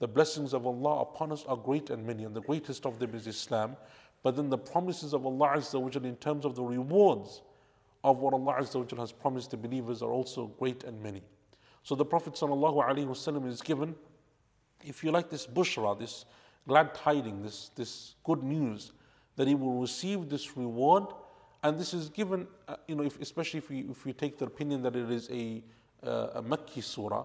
The blessings of Allah upon us are great and many, and the greatest of them is Islam. But then the promises of Allah Azza in terms of the rewards of what Allah Azza has promised the believers are also great and many. So the Prophet ﷺ is given, if you like, this bushra, this glad tiding, this, this good news that he will receive this reward. And this is given, uh, you know, if, especially if you, if you take the opinion that it is a, uh, a Makki surah,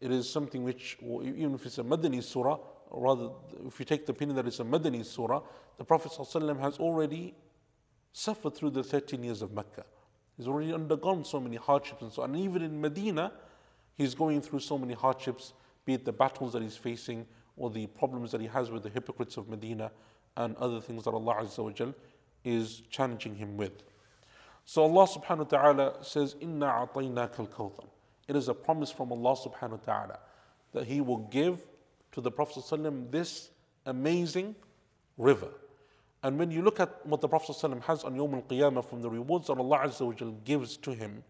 it is something which, even if it's a Madani surah, rather, if you take the opinion that it's a Madani surah, the Prophet ﷺ has already suffered through the 13 years of Mecca. He's already undergone so many hardships and so on. And even in Medina, he's going through so many hardships, be it the battles that he's facing or the problems that he has with the hypocrites of Medina and other things that Allah Azza wa Jal is challenging him with. So Allah subhanahu wa ta'ala says, Inna a'tainaka al It is a promise from Allah subhanahu wa ta'ala that He will give to the Prophet this amazing river. And when you look at what the Prophet ﷺ has on Yawm al Qiyamah from the rewards that Allah Azza gives to him,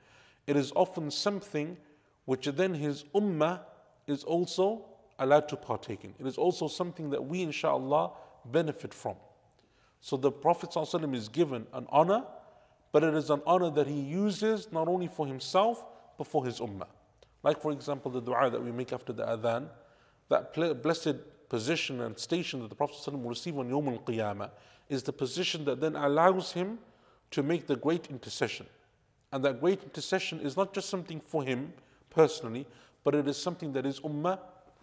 it is often something which then his ummah is also allowed to partake in. It is also something that we, inshallah, benefit from. So the Prophet ﷺ is given an honor, but it is an honor that he uses not only for himself, but for his ummah. Like, for example, the dua that we make after the adhan, that blessed position and station that the Prophet ﷺ will receive on Yawm al Qiyamah is the position that then allows him to make the great intercession. And that great intercession is not just something for him personally, but it is something that his ummah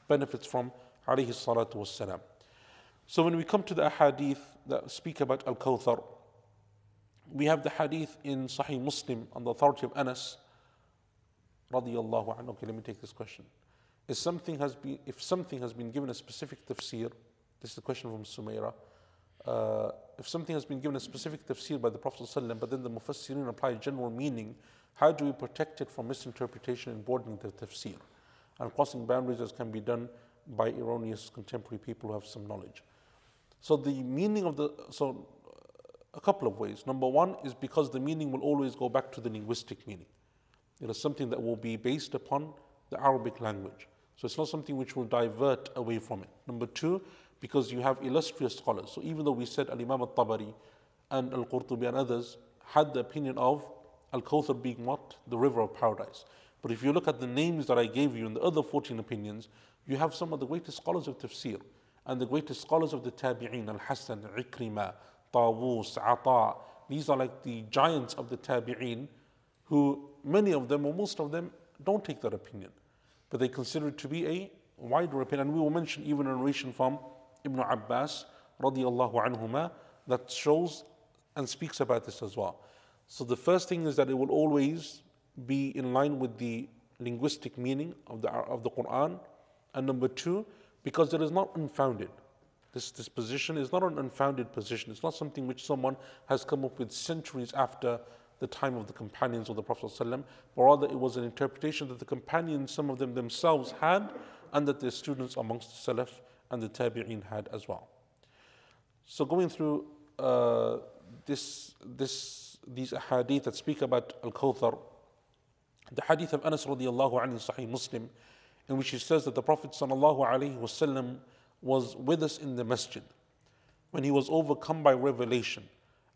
benefits from, alayhi salatu wassalam. So when we come to the hadith that speak about Al Kawthar, we have the hadith in Sahih Muslim on the authority of Anas, radiyallahu anhu. Okay, let me take this question. If something has been, if something has been given a specific tafsir, this is a question from Sumaira. Uh, if something has been given a specific tafsir by the Prophet ﷺ, but then the mufassirin apply a general meaning, how do we protect it from misinterpretation and broadening the tafsir? And crossing boundaries as can be done by erroneous contemporary people who have some knowledge. So the meaning of the so a couple of ways. Number one is because the meaning will always go back to the linguistic meaning. It is something that will be based upon the Arabic language. So it's not something which will divert away from it. Number two, because you have illustrious scholars. So even though we said Al Imam al Tabari and Al Qurtubi and others had the opinion of Al Kawthar being what? The river of paradise. But if you look at the names that I gave you in the other 14 opinions, you have some of the greatest scholars of tafsir and the greatest scholars of the tabi'een, Al Hassan, Ikrima, Tawus, Ata. These are like the giants of the tabi'een who many of them or most of them don't take that opinion. But they consider it to be a wider opinion. And we will mention even a narration from Ibn Abbas radiallahu anhuma that shows and speaks about this as well. So the first thing is that it will always be in line with the linguistic meaning of the, of the Quran. And number two, because it is not unfounded. This, this position is not an unfounded position. It's not something which someone has come up with centuries after the time of the companions of the Prophet ﷺ, but rather it was an interpretation that the companions, some of them themselves had, and that their students amongst the Salaf and the Tabi'een had as well. So going through uh, this, this, these hadith that speak about Al-Kawthar, the hadith of Anas radiallahu anhu Sahih Muslim, in which he says that the Prophet sallallahu wasallam was with us in the masjid when he was overcome by revelation.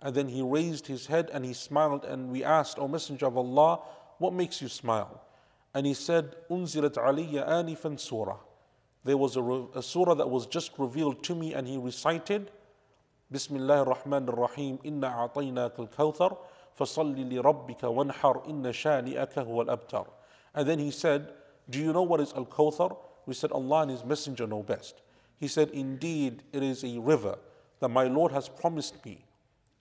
And then he raised his head and he smiled, and we asked, O Messenger of Allah, what makes you smile? And he said, Unzilat aliyya anifan surah. There was a, a surah that was just revealed to me, and he recited, Bismillah ar-Rahman ar-Rahim, Inna a'tainaka al-kawthar, fasalli li rabbika wanhar, inna shani'aka huwa al-abtar. And then he said, Do you know what is al-Kawthar? We said, Allah and His Messenger know best. He said, Indeed, it is a river that my Lord has promised me,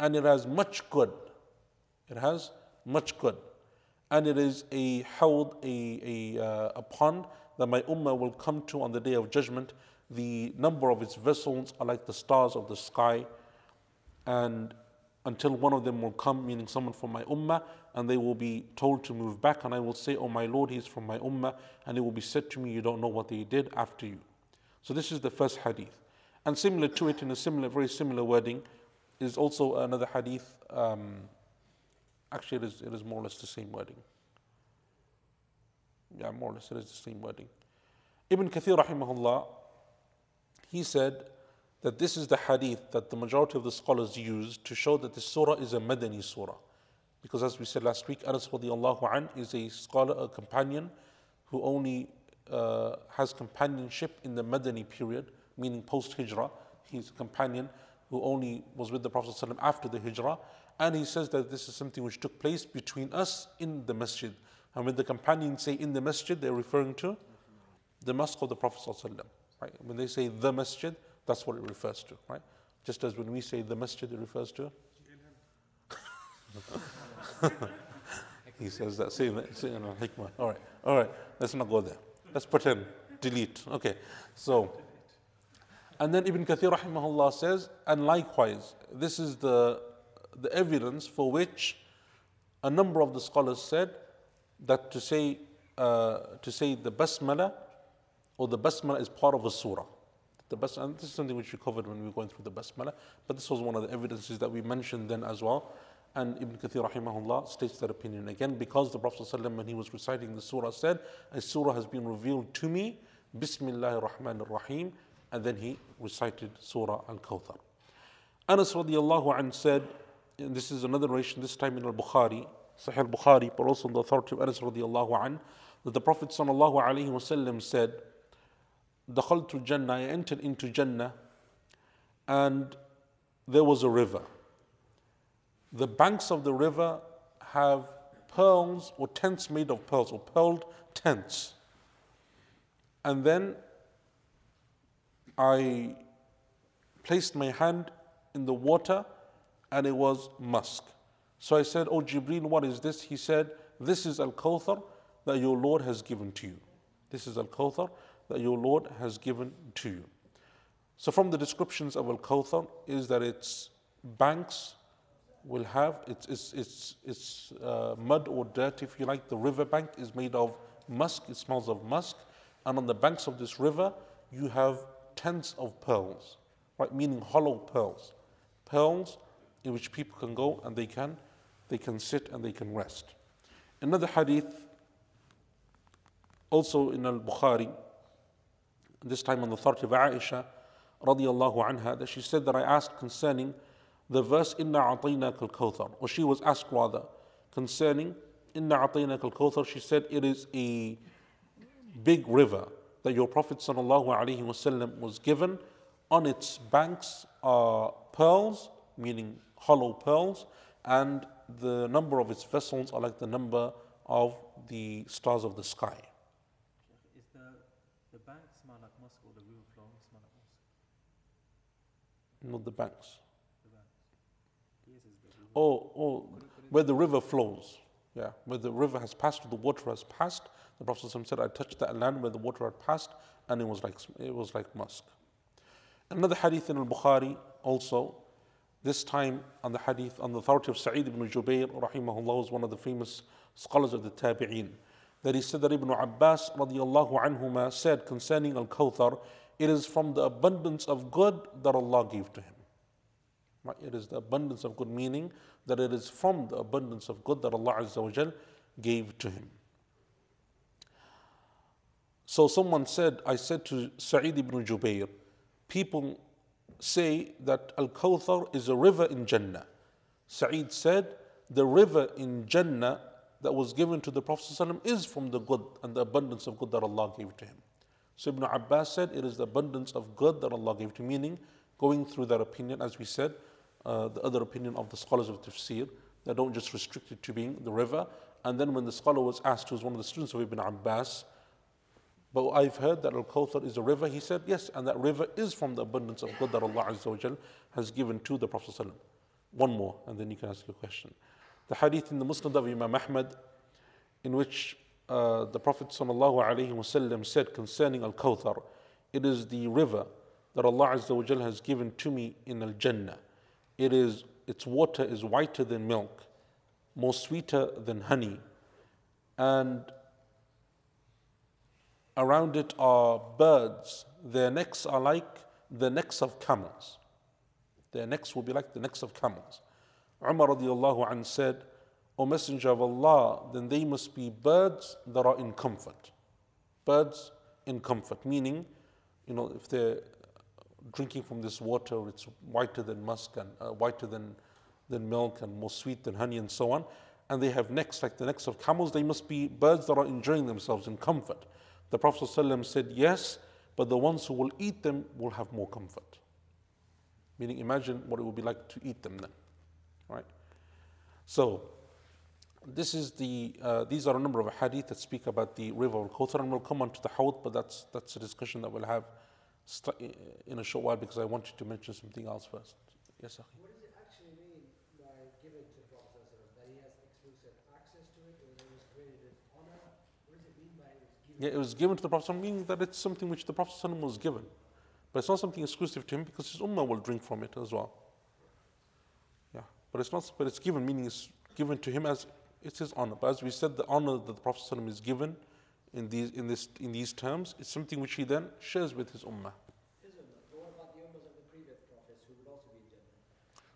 and it has much good. It has much good. And it is a held, a, a, uh, a pond that my ummah will come to on the day of judgment. The number of its vessels are like the stars of the sky. And until one of them will come, meaning someone from my ummah, and they will be told to move back. And I will say, Oh, my Lord, he is from my ummah. And it will be said to me, You don't know what they did after you. So this is the first hadith. And similar to it, in a similar, very similar wording, is also another hadith. Um, actually, it is, it is more or less the same wording. Yeah, more or less, it is the same wording. Ibn Kathir, rahimahullah, he said that this is the hadith that the majority of the scholars use to show that the surah is a Madani surah. Because as we said last week, Anas radiallahu an is a scholar, a companion who only uh, has companionship in the Madani period, meaning post Hijrah. He's a companion who only was with the Prophet ﷺ after the Hijrah. And he says that this is something which took place between us in the masjid. And when the companions say in the masjid, they're referring to the mosque of the Prophet. ﷺ, right? When they say the masjid, that's what it refers to. Right? Just as when we say the masjid, it refers to. he says that, saying that, hikmah. All right, all right, let's not go there. Let's pretend. Delete. Okay. So, and then Ibn Kathir rahimahullah says, and likewise, this is the, the evidence for which a number of the scholars said that to say, uh, to say the basmala or the basmala is part of a surah. The bas- and this is something which we covered when we were going through the basmala, but this was one of the evidences that we mentioned then as well. And Ibn Kathir rahimahullah states that opinion again because the Prophet ﷺ, when he was reciting the surah said, a surah has been revealed to me, Bismillah ar-Rahman ar-Rahim, and then he recited Surah Al Kawthar. Anas radiallahu anh said, and this is another narration, this time in Al Bukhari, Sahih Al Bukhari, but also in the authority of Anas radiallahu anh, that the Prophet sallallahu alaihi wasallam said, Dakhaltu Jannah, I entered into Jannah, and there was a river. The banks of the river have pearls or tents made of pearls or pearled tents. And then I placed my hand in the water and it was musk. So I said, Oh Jibreel, what is this? He said, This is Al Kawthar that your Lord has given to you. This is Al Kawthar that your Lord has given to you. So, from the descriptions of Al Kawthar, is that its banks will have its, its, its, its uh, mud or dirt, if you like. The river bank is made of musk, it smells of musk. And on the banks of this river, you have tens of pearls, right? Meaning hollow pearls. Pearls in which people can go and they can, they can sit and they can rest. Another hadith, also in Al Bukhari, this time on the authority of Aisha, radiallahu anha, that she said that I asked concerning the verse Inna a'tainaka al-kawthar, or she was asked rather concerning Inna a'tainaka al-kawthar, she said it is a big river that your Prophet sallallahu alaihi wasallam was given. On its banks are pearls, meaning hollow pearls, and the number of its vessels are like the number of the stars of the sky. Is the, the bank smell like musk or the river flowing smell like musk? Not the banks. The banks. Yes, the. Oh, oh, where the river flows. Yeah, where the river has passed, the water has passed. The Prophet said, I touched that land where the water had passed, and it was like it was like musk. Another hadith in Al-Bukhari also, this time on the hadith on the authority of Sa'id ibn Jubair, rahimahullah, was one of the famous scholars of the Tabi'een, that he said that Ibn Abbas radiallahu anhuma said concerning Al-Kawthar, it is from the abundance of good that Allah gave to him. It is the abundance of good, meaning that it is from the abundance of good that Allah Azza wa gave to him. So someone said, I said to Sa'id ibn Jubair, people say that Al Kawthar is a river in Jannah. Sa'id said, the river in Jannah that was given to the Prophet ﷺ is from the good and the abundance of good that Allah gave to him. So Ibn Abbas said, it is the abundance of good that Allah gave to him, meaning going through that opinion, as we said, uh, the other opinion of the scholars of tafsir, that don't just restrict it to being the river. And then when the scholar was asked, who was one of the students of Ibn Abbas, but I've heard that Al Kawthar is a river. He said, Yes, and that river is from the abundance of good that Allah Azza has given to the Prophet. One more, and then you can ask your question. The hadith in the Musnad of Imam Ahmad, in which uh, the Prophet said concerning Al Kawthar, it is the river that Allah Azza has given to me in Al Jannah. It is, its water is whiter than milk, more sweeter than honey, and Around it are birds. Their necks are like the necks of camels. Their necks will be like the necks of camels. Umar radiallahu anh said, O Messenger of Allah, then they must be birds that are in comfort. Birds in comfort, meaning, you know, if they're drinking from this water, it's whiter than musk and uh, whiter than, than milk and more sweet than honey and so on, and they have necks like the necks of camels, they must be birds that are enjoying themselves in comfort. The Prophet ﷺ said, Yes, but the ones who will eat them will have more comfort. Meaning, imagine what it would be like to eat them then. Right? So, this is the, uh, these are a number of hadith that speak about the river of Kawthar, and we'll come on to the Hawd, but that's, that's a discussion that we'll have st- in a short while because I wanted to mention something else first. Yes, Akhi. What does it actually mean by giving to Prophet ﷺ? That he has exclusive access to it, or that was created honor? Yeah, it was given to the Prophet, meaning that it's something which the Prophet was given. But it's not something exclusive to him because his ummah will drink from it as well. Yeah, but it's not. But it's given, meaning it's given to him as it's his honor. But as we said, the honor that the Prophet is given in these in this in these terms is something which he then shares with his ummah.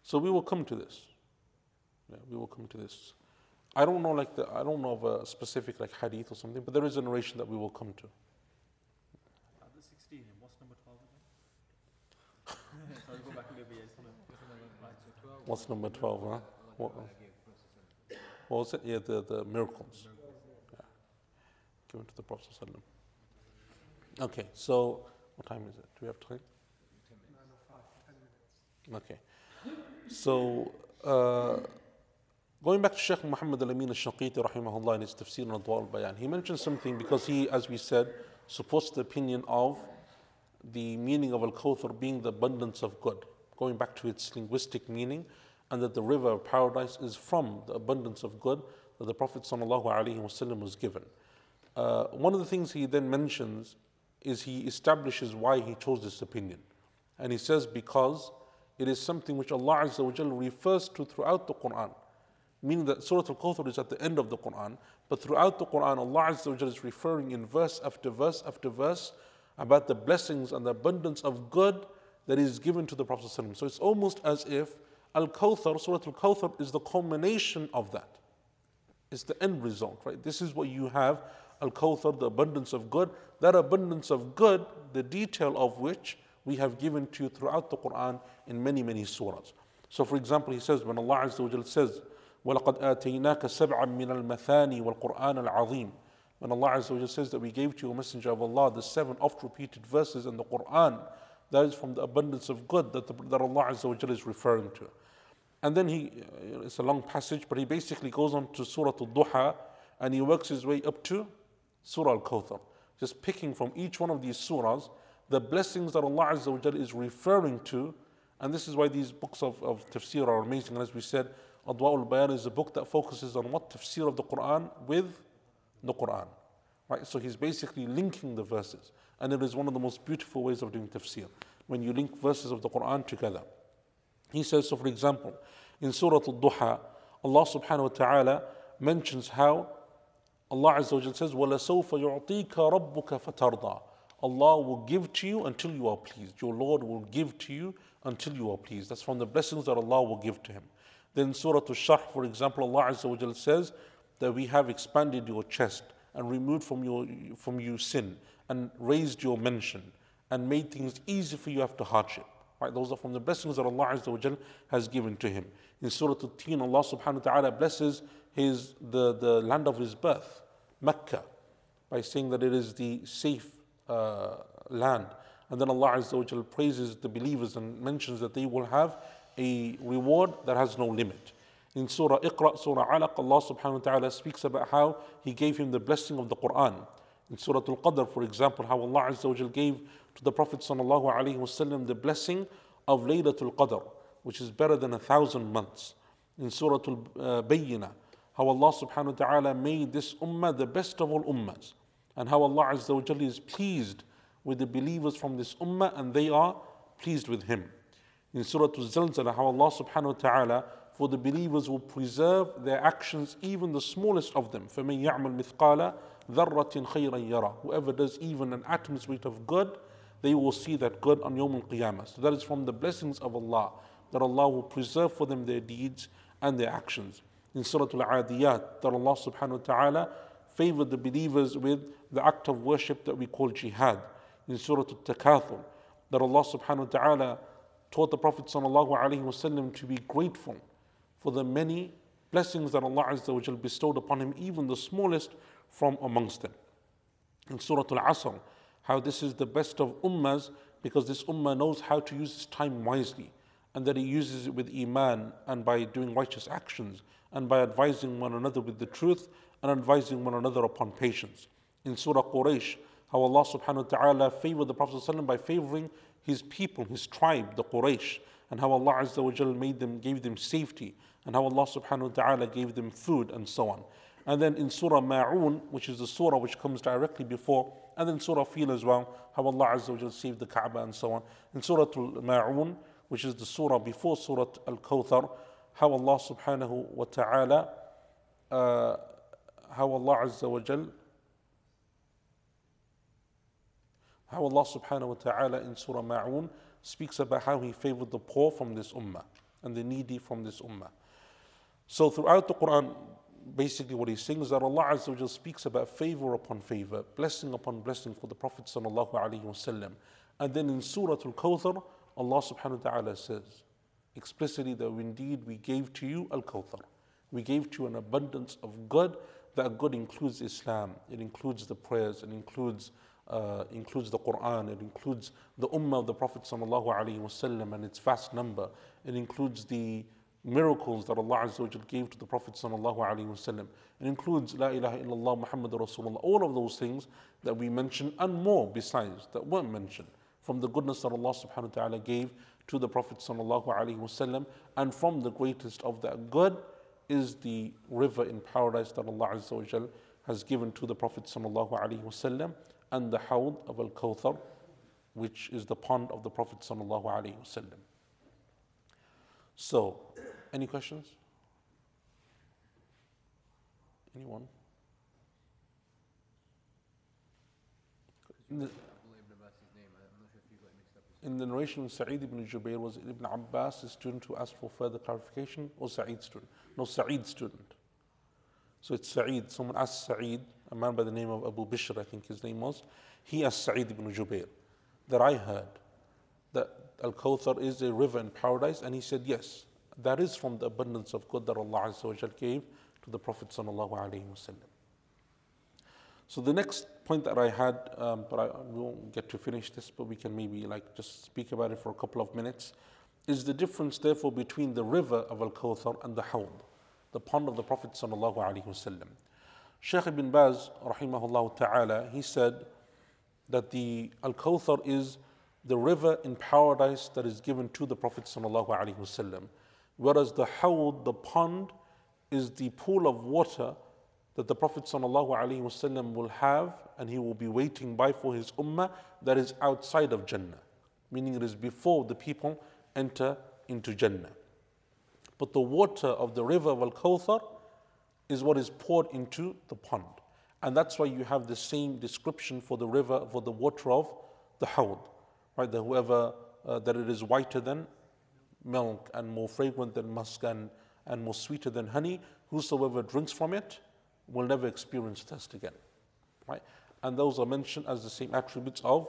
So we will come to this. Yeah, we will come to this. I don't know like the I don't know of a specific like hadith or something, but there is a narration that we will come to. Uh, the 16, and what's number 12 again? Sorry, go back a little bit. Yeah, it's number, it's number right. So 12 What's number twelve? Huh? What, Allah gave Prophet ﷺ. what was it? Yeah, the the miracles. Yeah. Given to the Prophet. ﷺ. Okay, so what time is it? Do we have time? Okay. So uh, Going back to Sheikh Muhammad al-Amin al-Shanqiti rahimahullah in his tafsir on al-Bayan, he mentioned something because he, as we said, supports the opinion of the meaning of al-Kawthar being the abundance of good, going back to its linguistic meaning, and that the river of paradise is from the abundance of good that the Prophet ﷺ was given. Uh, one of the things he then mentions is he establishes why he chose this opinion. And he says, because it is something which Allah refers to throughout the Quran meaning that Surah Al Kawthar is at the end of the Quran. But throughout the Quran, Allah Azza is referring in verse after verse after verse about the blessings and the abundance of good that is given to the Prophet. So it's almost as if Al Kawthar, Surah Al Kawthar, is the culmination of that. It's the end result, right? This is what you have Al Kawthar, the abundance of good. That abundance of good, the detail of which we have given to you throughout the Quran in many, many surahs. So, for example, he says, when Allah Azza wa says, ولقد آتيناك سبعا من المثاني والقرآن العظيم when Allah Azza wa says that we gave to you a messenger of Allah the seven oft repeated verses in the Quran that is from the abundance of good that, the, that Allah Azza wa is referring to and then he it's a long passage but he basically goes on to Surah Al-Duha and he works his way up to Surah Al-Kawthar just picking from each one of these surahs the blessings that Allah Azza wa is referring to and this is why these books of, of tafsir are amazing and as we said Adwa al-Bayan is a book that focuses on what tafsir of the Quran with the Quran. Right? So he's basically linking the verses. And it is one of the most beautiful ways of doing tafsir, when you link verses of the Quran together. He says, so for example, in Surah Al-Duha, Allah subhanahu wa ta'ala mentions how Allah Azza wa says, وَلَسَوْفَ يُعْطِيكَ رَبُّكَ فَتَرْضَى Allah will give to you until you are pleased. Your Lord will give to you until you are pleased. That's from the blessings that Allah will give to him. Then Surah Al-Sharh, for example, Allah Azza wa says that we have expanded your chest and removed from, your, from you sin and raised your mention and made things easy for you after hardship. Right? Those are from the blessings that Allah Azza wa has given to him. In Surah Al-Tin, Allah subhanahu wa ta'ala blesses his, the, the land of his birth, Mecca, by saying that it is the safe uh, land. And then Allah Azza wa praises the believers and mentions that they will have a reward that has no limit. In Surah Iqra, Surah Alaq, Allah subhanahu wa ta'ala speaks about how He gave him the blessing of the Quran. In Surah Al Qadr, for example, how Allah Azza wa gave to the Prophet sallallahu alaihi wasallam the blessing of Laylatul Qadr, which is better than a thousand months. In Surah Al Bayyinah, how Allah subhanahu wa ta'ala made this ummah the best of all ummahs, and how Allah Azza wa is pleased with the believers from this ummah and they are pleased with Him in Surah Al-Zalzala how Allah subhanahu wa ta'ala for the believers will preserve their actions, even the smallest of them. فَمَنْ يَعْمَلْ مِثْقَالَ ذَرَّةٍ خَيْرًا يَرَى Whoever does even an atom's weight of good, they will see that good on Yawm al-Qiyamah. So that is from the blessings of Allah, that Allah will preserve for them their deeds and their actions. In Surah Al-Adiyat, that Allah subhanahu wa ta'ala favored the believers with the act of worship that we call jihad. In Surah Al-Takathur, that Allah subhanahu wa ta'ala taught the Prophet ﷺ to be grateful for the many blessings that Allah Azza bestowed upon him, even the smallest from amongst them. In Surah Al Asr, how this is the best of ummahs because this ummah knows how to use its time wisely and that it uses it with iman and by doing righteous actions and by advising one another with the truth and advising one another upon patience. In Surah Quraysh, how Allah subhanahu wa ta'ala favored the Prophet by favoring his people, his tribe, the Quraysh, and how Allah Azza wa made them, gave them safety, and how Allah subhanahu wa ta'ala gave them food, and so on. And then in Surah Ma'un, which is the surah which comes directly before, and then Surah Fil as well, how Allah Azza wa saved the Kaaba and so on. In Surah Ma'un, which is the surah before Surah Al Kawthar, how Allah subhanahu wa ta'ala, uh, how Allah Azza wa how Allah subhanahu wa ta'ala in Surah Ma'un speaks about how He favored the poor from this ummah and the needy from this ummah. So throughout the Quran, basically what he's saying is that Allah Azza wa speaks about favor upon favor, blessing upon blessing for the Prophet sallallahu alaihi wasallam. And then in Surah Al-Kawthar, Allah subhanahu wa ta'ala says explicitly that indeed we gave to you Al-Kawthar. We gave to you an abundance of good. That good includes Islam, it includes the prayers, it includes uh, includes the Quran, it includes the Ummah of the Prophet وسلم, and its vast number, it includes the miracles that Allah Azza wa Jal gave to the Prophet sallallahu alaihi wasallam. It includes La ilaha illallah Muhammad Rasulullah, all of those things that we mentioned and more besides that weren't mentioned from the goodness that Allah subhanahu wa ta'ala gave to the Prophet sallallahu alaihi wasallam and from the greatest of that good is the river in paradise that Allah Azza wa Jal has given to the Prophet sallallahu alaihi wasallam and the hawd of al-Kawthar which is the pond of the Prophet. So, any questions? Anyone? In the, in the narration, of Sa'id ibn Jubair was Ibn Abbas, a student who asked for further clarification, or Sa'id student? No, Sa'id student. So it's Sa'id. Someone asked Sa'id, a man by the name of Abu Bishr, I think his name was. He asked Sa'id ibn Jubair that I heard that Al Kawthar is a river in paradise, and he said, Yes, that is from the abundance of good that Allah gave to the Prophet. So the next point that I had, um, but I won't get to finish this, but we can maybe like just speak about it for a couple of minutes, is the difference therefore between the river of Al Kawthar and the Hawd, the pond of the Prophet sallallahu alaihi wasallam. Shaykh ibn Baz, rahimahullah ta'ala, he said that the Al Kawthar is the river in paradise that is given to the Prophet sallallahu alaihi wasallam, whereas the Hawd, the pond, is the pool of water that the Prophet will have and he will be waiting by for his ummah that is outside of Jannah, meaning it is before the people enter into Jannah. But the water of the river of Al Kawthar is what is poured into the pond. And that's why you have the same description for the river, for the water of the Hawd, right? That whoever, uh, that it is whiter than milk and more fragrant than musk and, and more sweeter than honey, whosoever drinks from it will never experience thirst again. Right? And those are mentioned as the same attributes of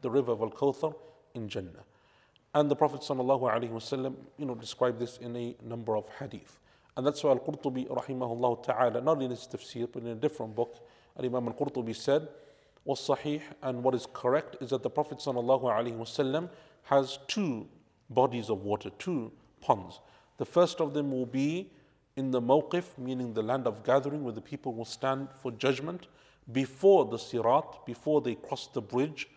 the river of Al Kawthar in Jannah. And the Prophet you know, described this in a number of hadith. And that's why Al Qurtubi, rahimahullah ta'ala, not in his tafsir, but in a different book, Al Imam Al Qurtubi said, What's sahih and what is correct is that the Prophet ﷺ has two bodies of water, two ponds. The first of them will be in the mawqif, meaning the land of gathering, where the people will stand for judgment before the sirat, before they cross the bridge,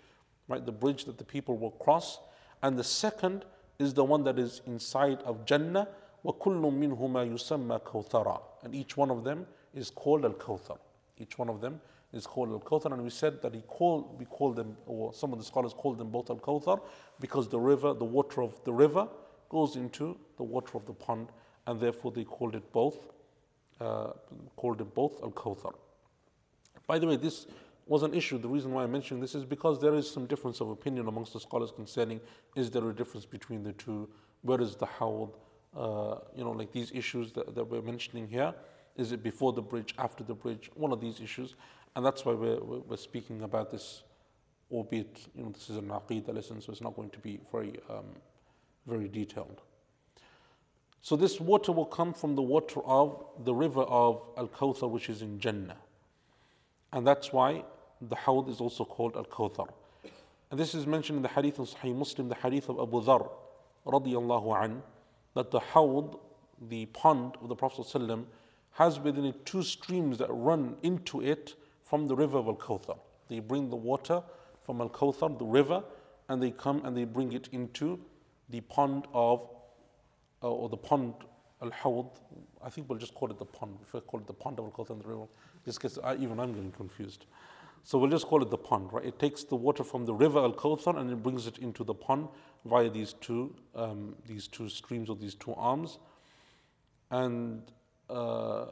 right? The bridge that the people will cross. And the second is the one that is inside of Jannah. وَكُلُّ مِنْهُمَا يُسَمَّى كَوْثَرًا And each one of them is called Al-Kawthar. Each one of them is called Al-Kawthar. And we said that he called, we call them, or some of the scholars call them both Al-Kawthar, because the river, the water of the river goes into the water of the pond, and therefore they called it both, uh, called it both Al-Kawthar. By the way, this was an issue. The reason why I'm mentioning this is because there is some difference of opinion amongst the scholars concerning is there a difference between the two? Where is the hawd? Uh, you know, like these issues that, that we're mentioning here. Is it before the bridge, after the bridge? One of these issues. And that's why we're, we're speaking about this, albeit, you know, this is an aqidah lesson, so it's not going to be very, um, very detailed. So this water will come from the water of the river of Al Kawthar, which is in Jannah. And that's why the Hawd is also called Al Kawthar. And this is mentioned in the hadith of Sahih Muslim, the hadith of Abu Dhar, radiallahu an, that the Hawd, the pond of the Prophet ﷺ, has within it two streams that run into it from the river of Al Kawthar. They bring the water from Al Kawthar, the river, and they come and they bring it into the pond of, uh, or the pond Al Hawd. I think we'll just call it the pond. If I call it the pond of Al Kawthar and the river, just because even I'm getting confused. So we'll just call it the pond, right? It takes the water from the river Al Kawthar and it brings it into the pond via these two, um, these two streams or these two arms. And uh,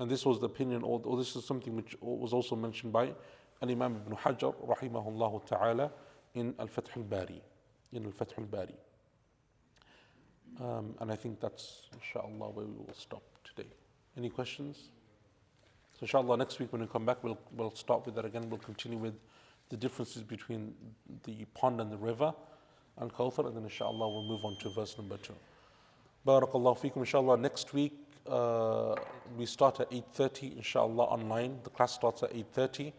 and this was the opinion, or, or this is something which was also mentioned by Al Imam Ibn Hajar, rahimahullah ta'ala, in Al Fath al Bari. In Al Fath al Bari. Um, and I think that's, inshallah, where we will stop today. Any questions? So, inshallah, next week when we come back, we'll, we'll start with that again. We'll continue with the differences between the pond and the river, Al Kawthar, and then, inshallah, we'll move on to verse number two. Barakallahu feekum, inshallah. Next week, uh, we start at 8.30, inshallah, online. The class starts at 8.30.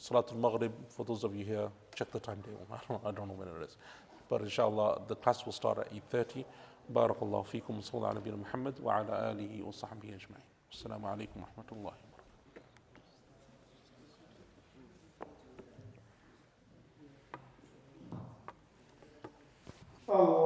Salatul Maghrib, for those of you here, check the timetable. I don't, I don't know when it is. But inshallah, the class will start at 8.30. بارك الله فيكم وصلى الله على نبينا محمد وعلى آله وصحبه أجمعين السلام عليكم ورحمة الله وبركاته Oh.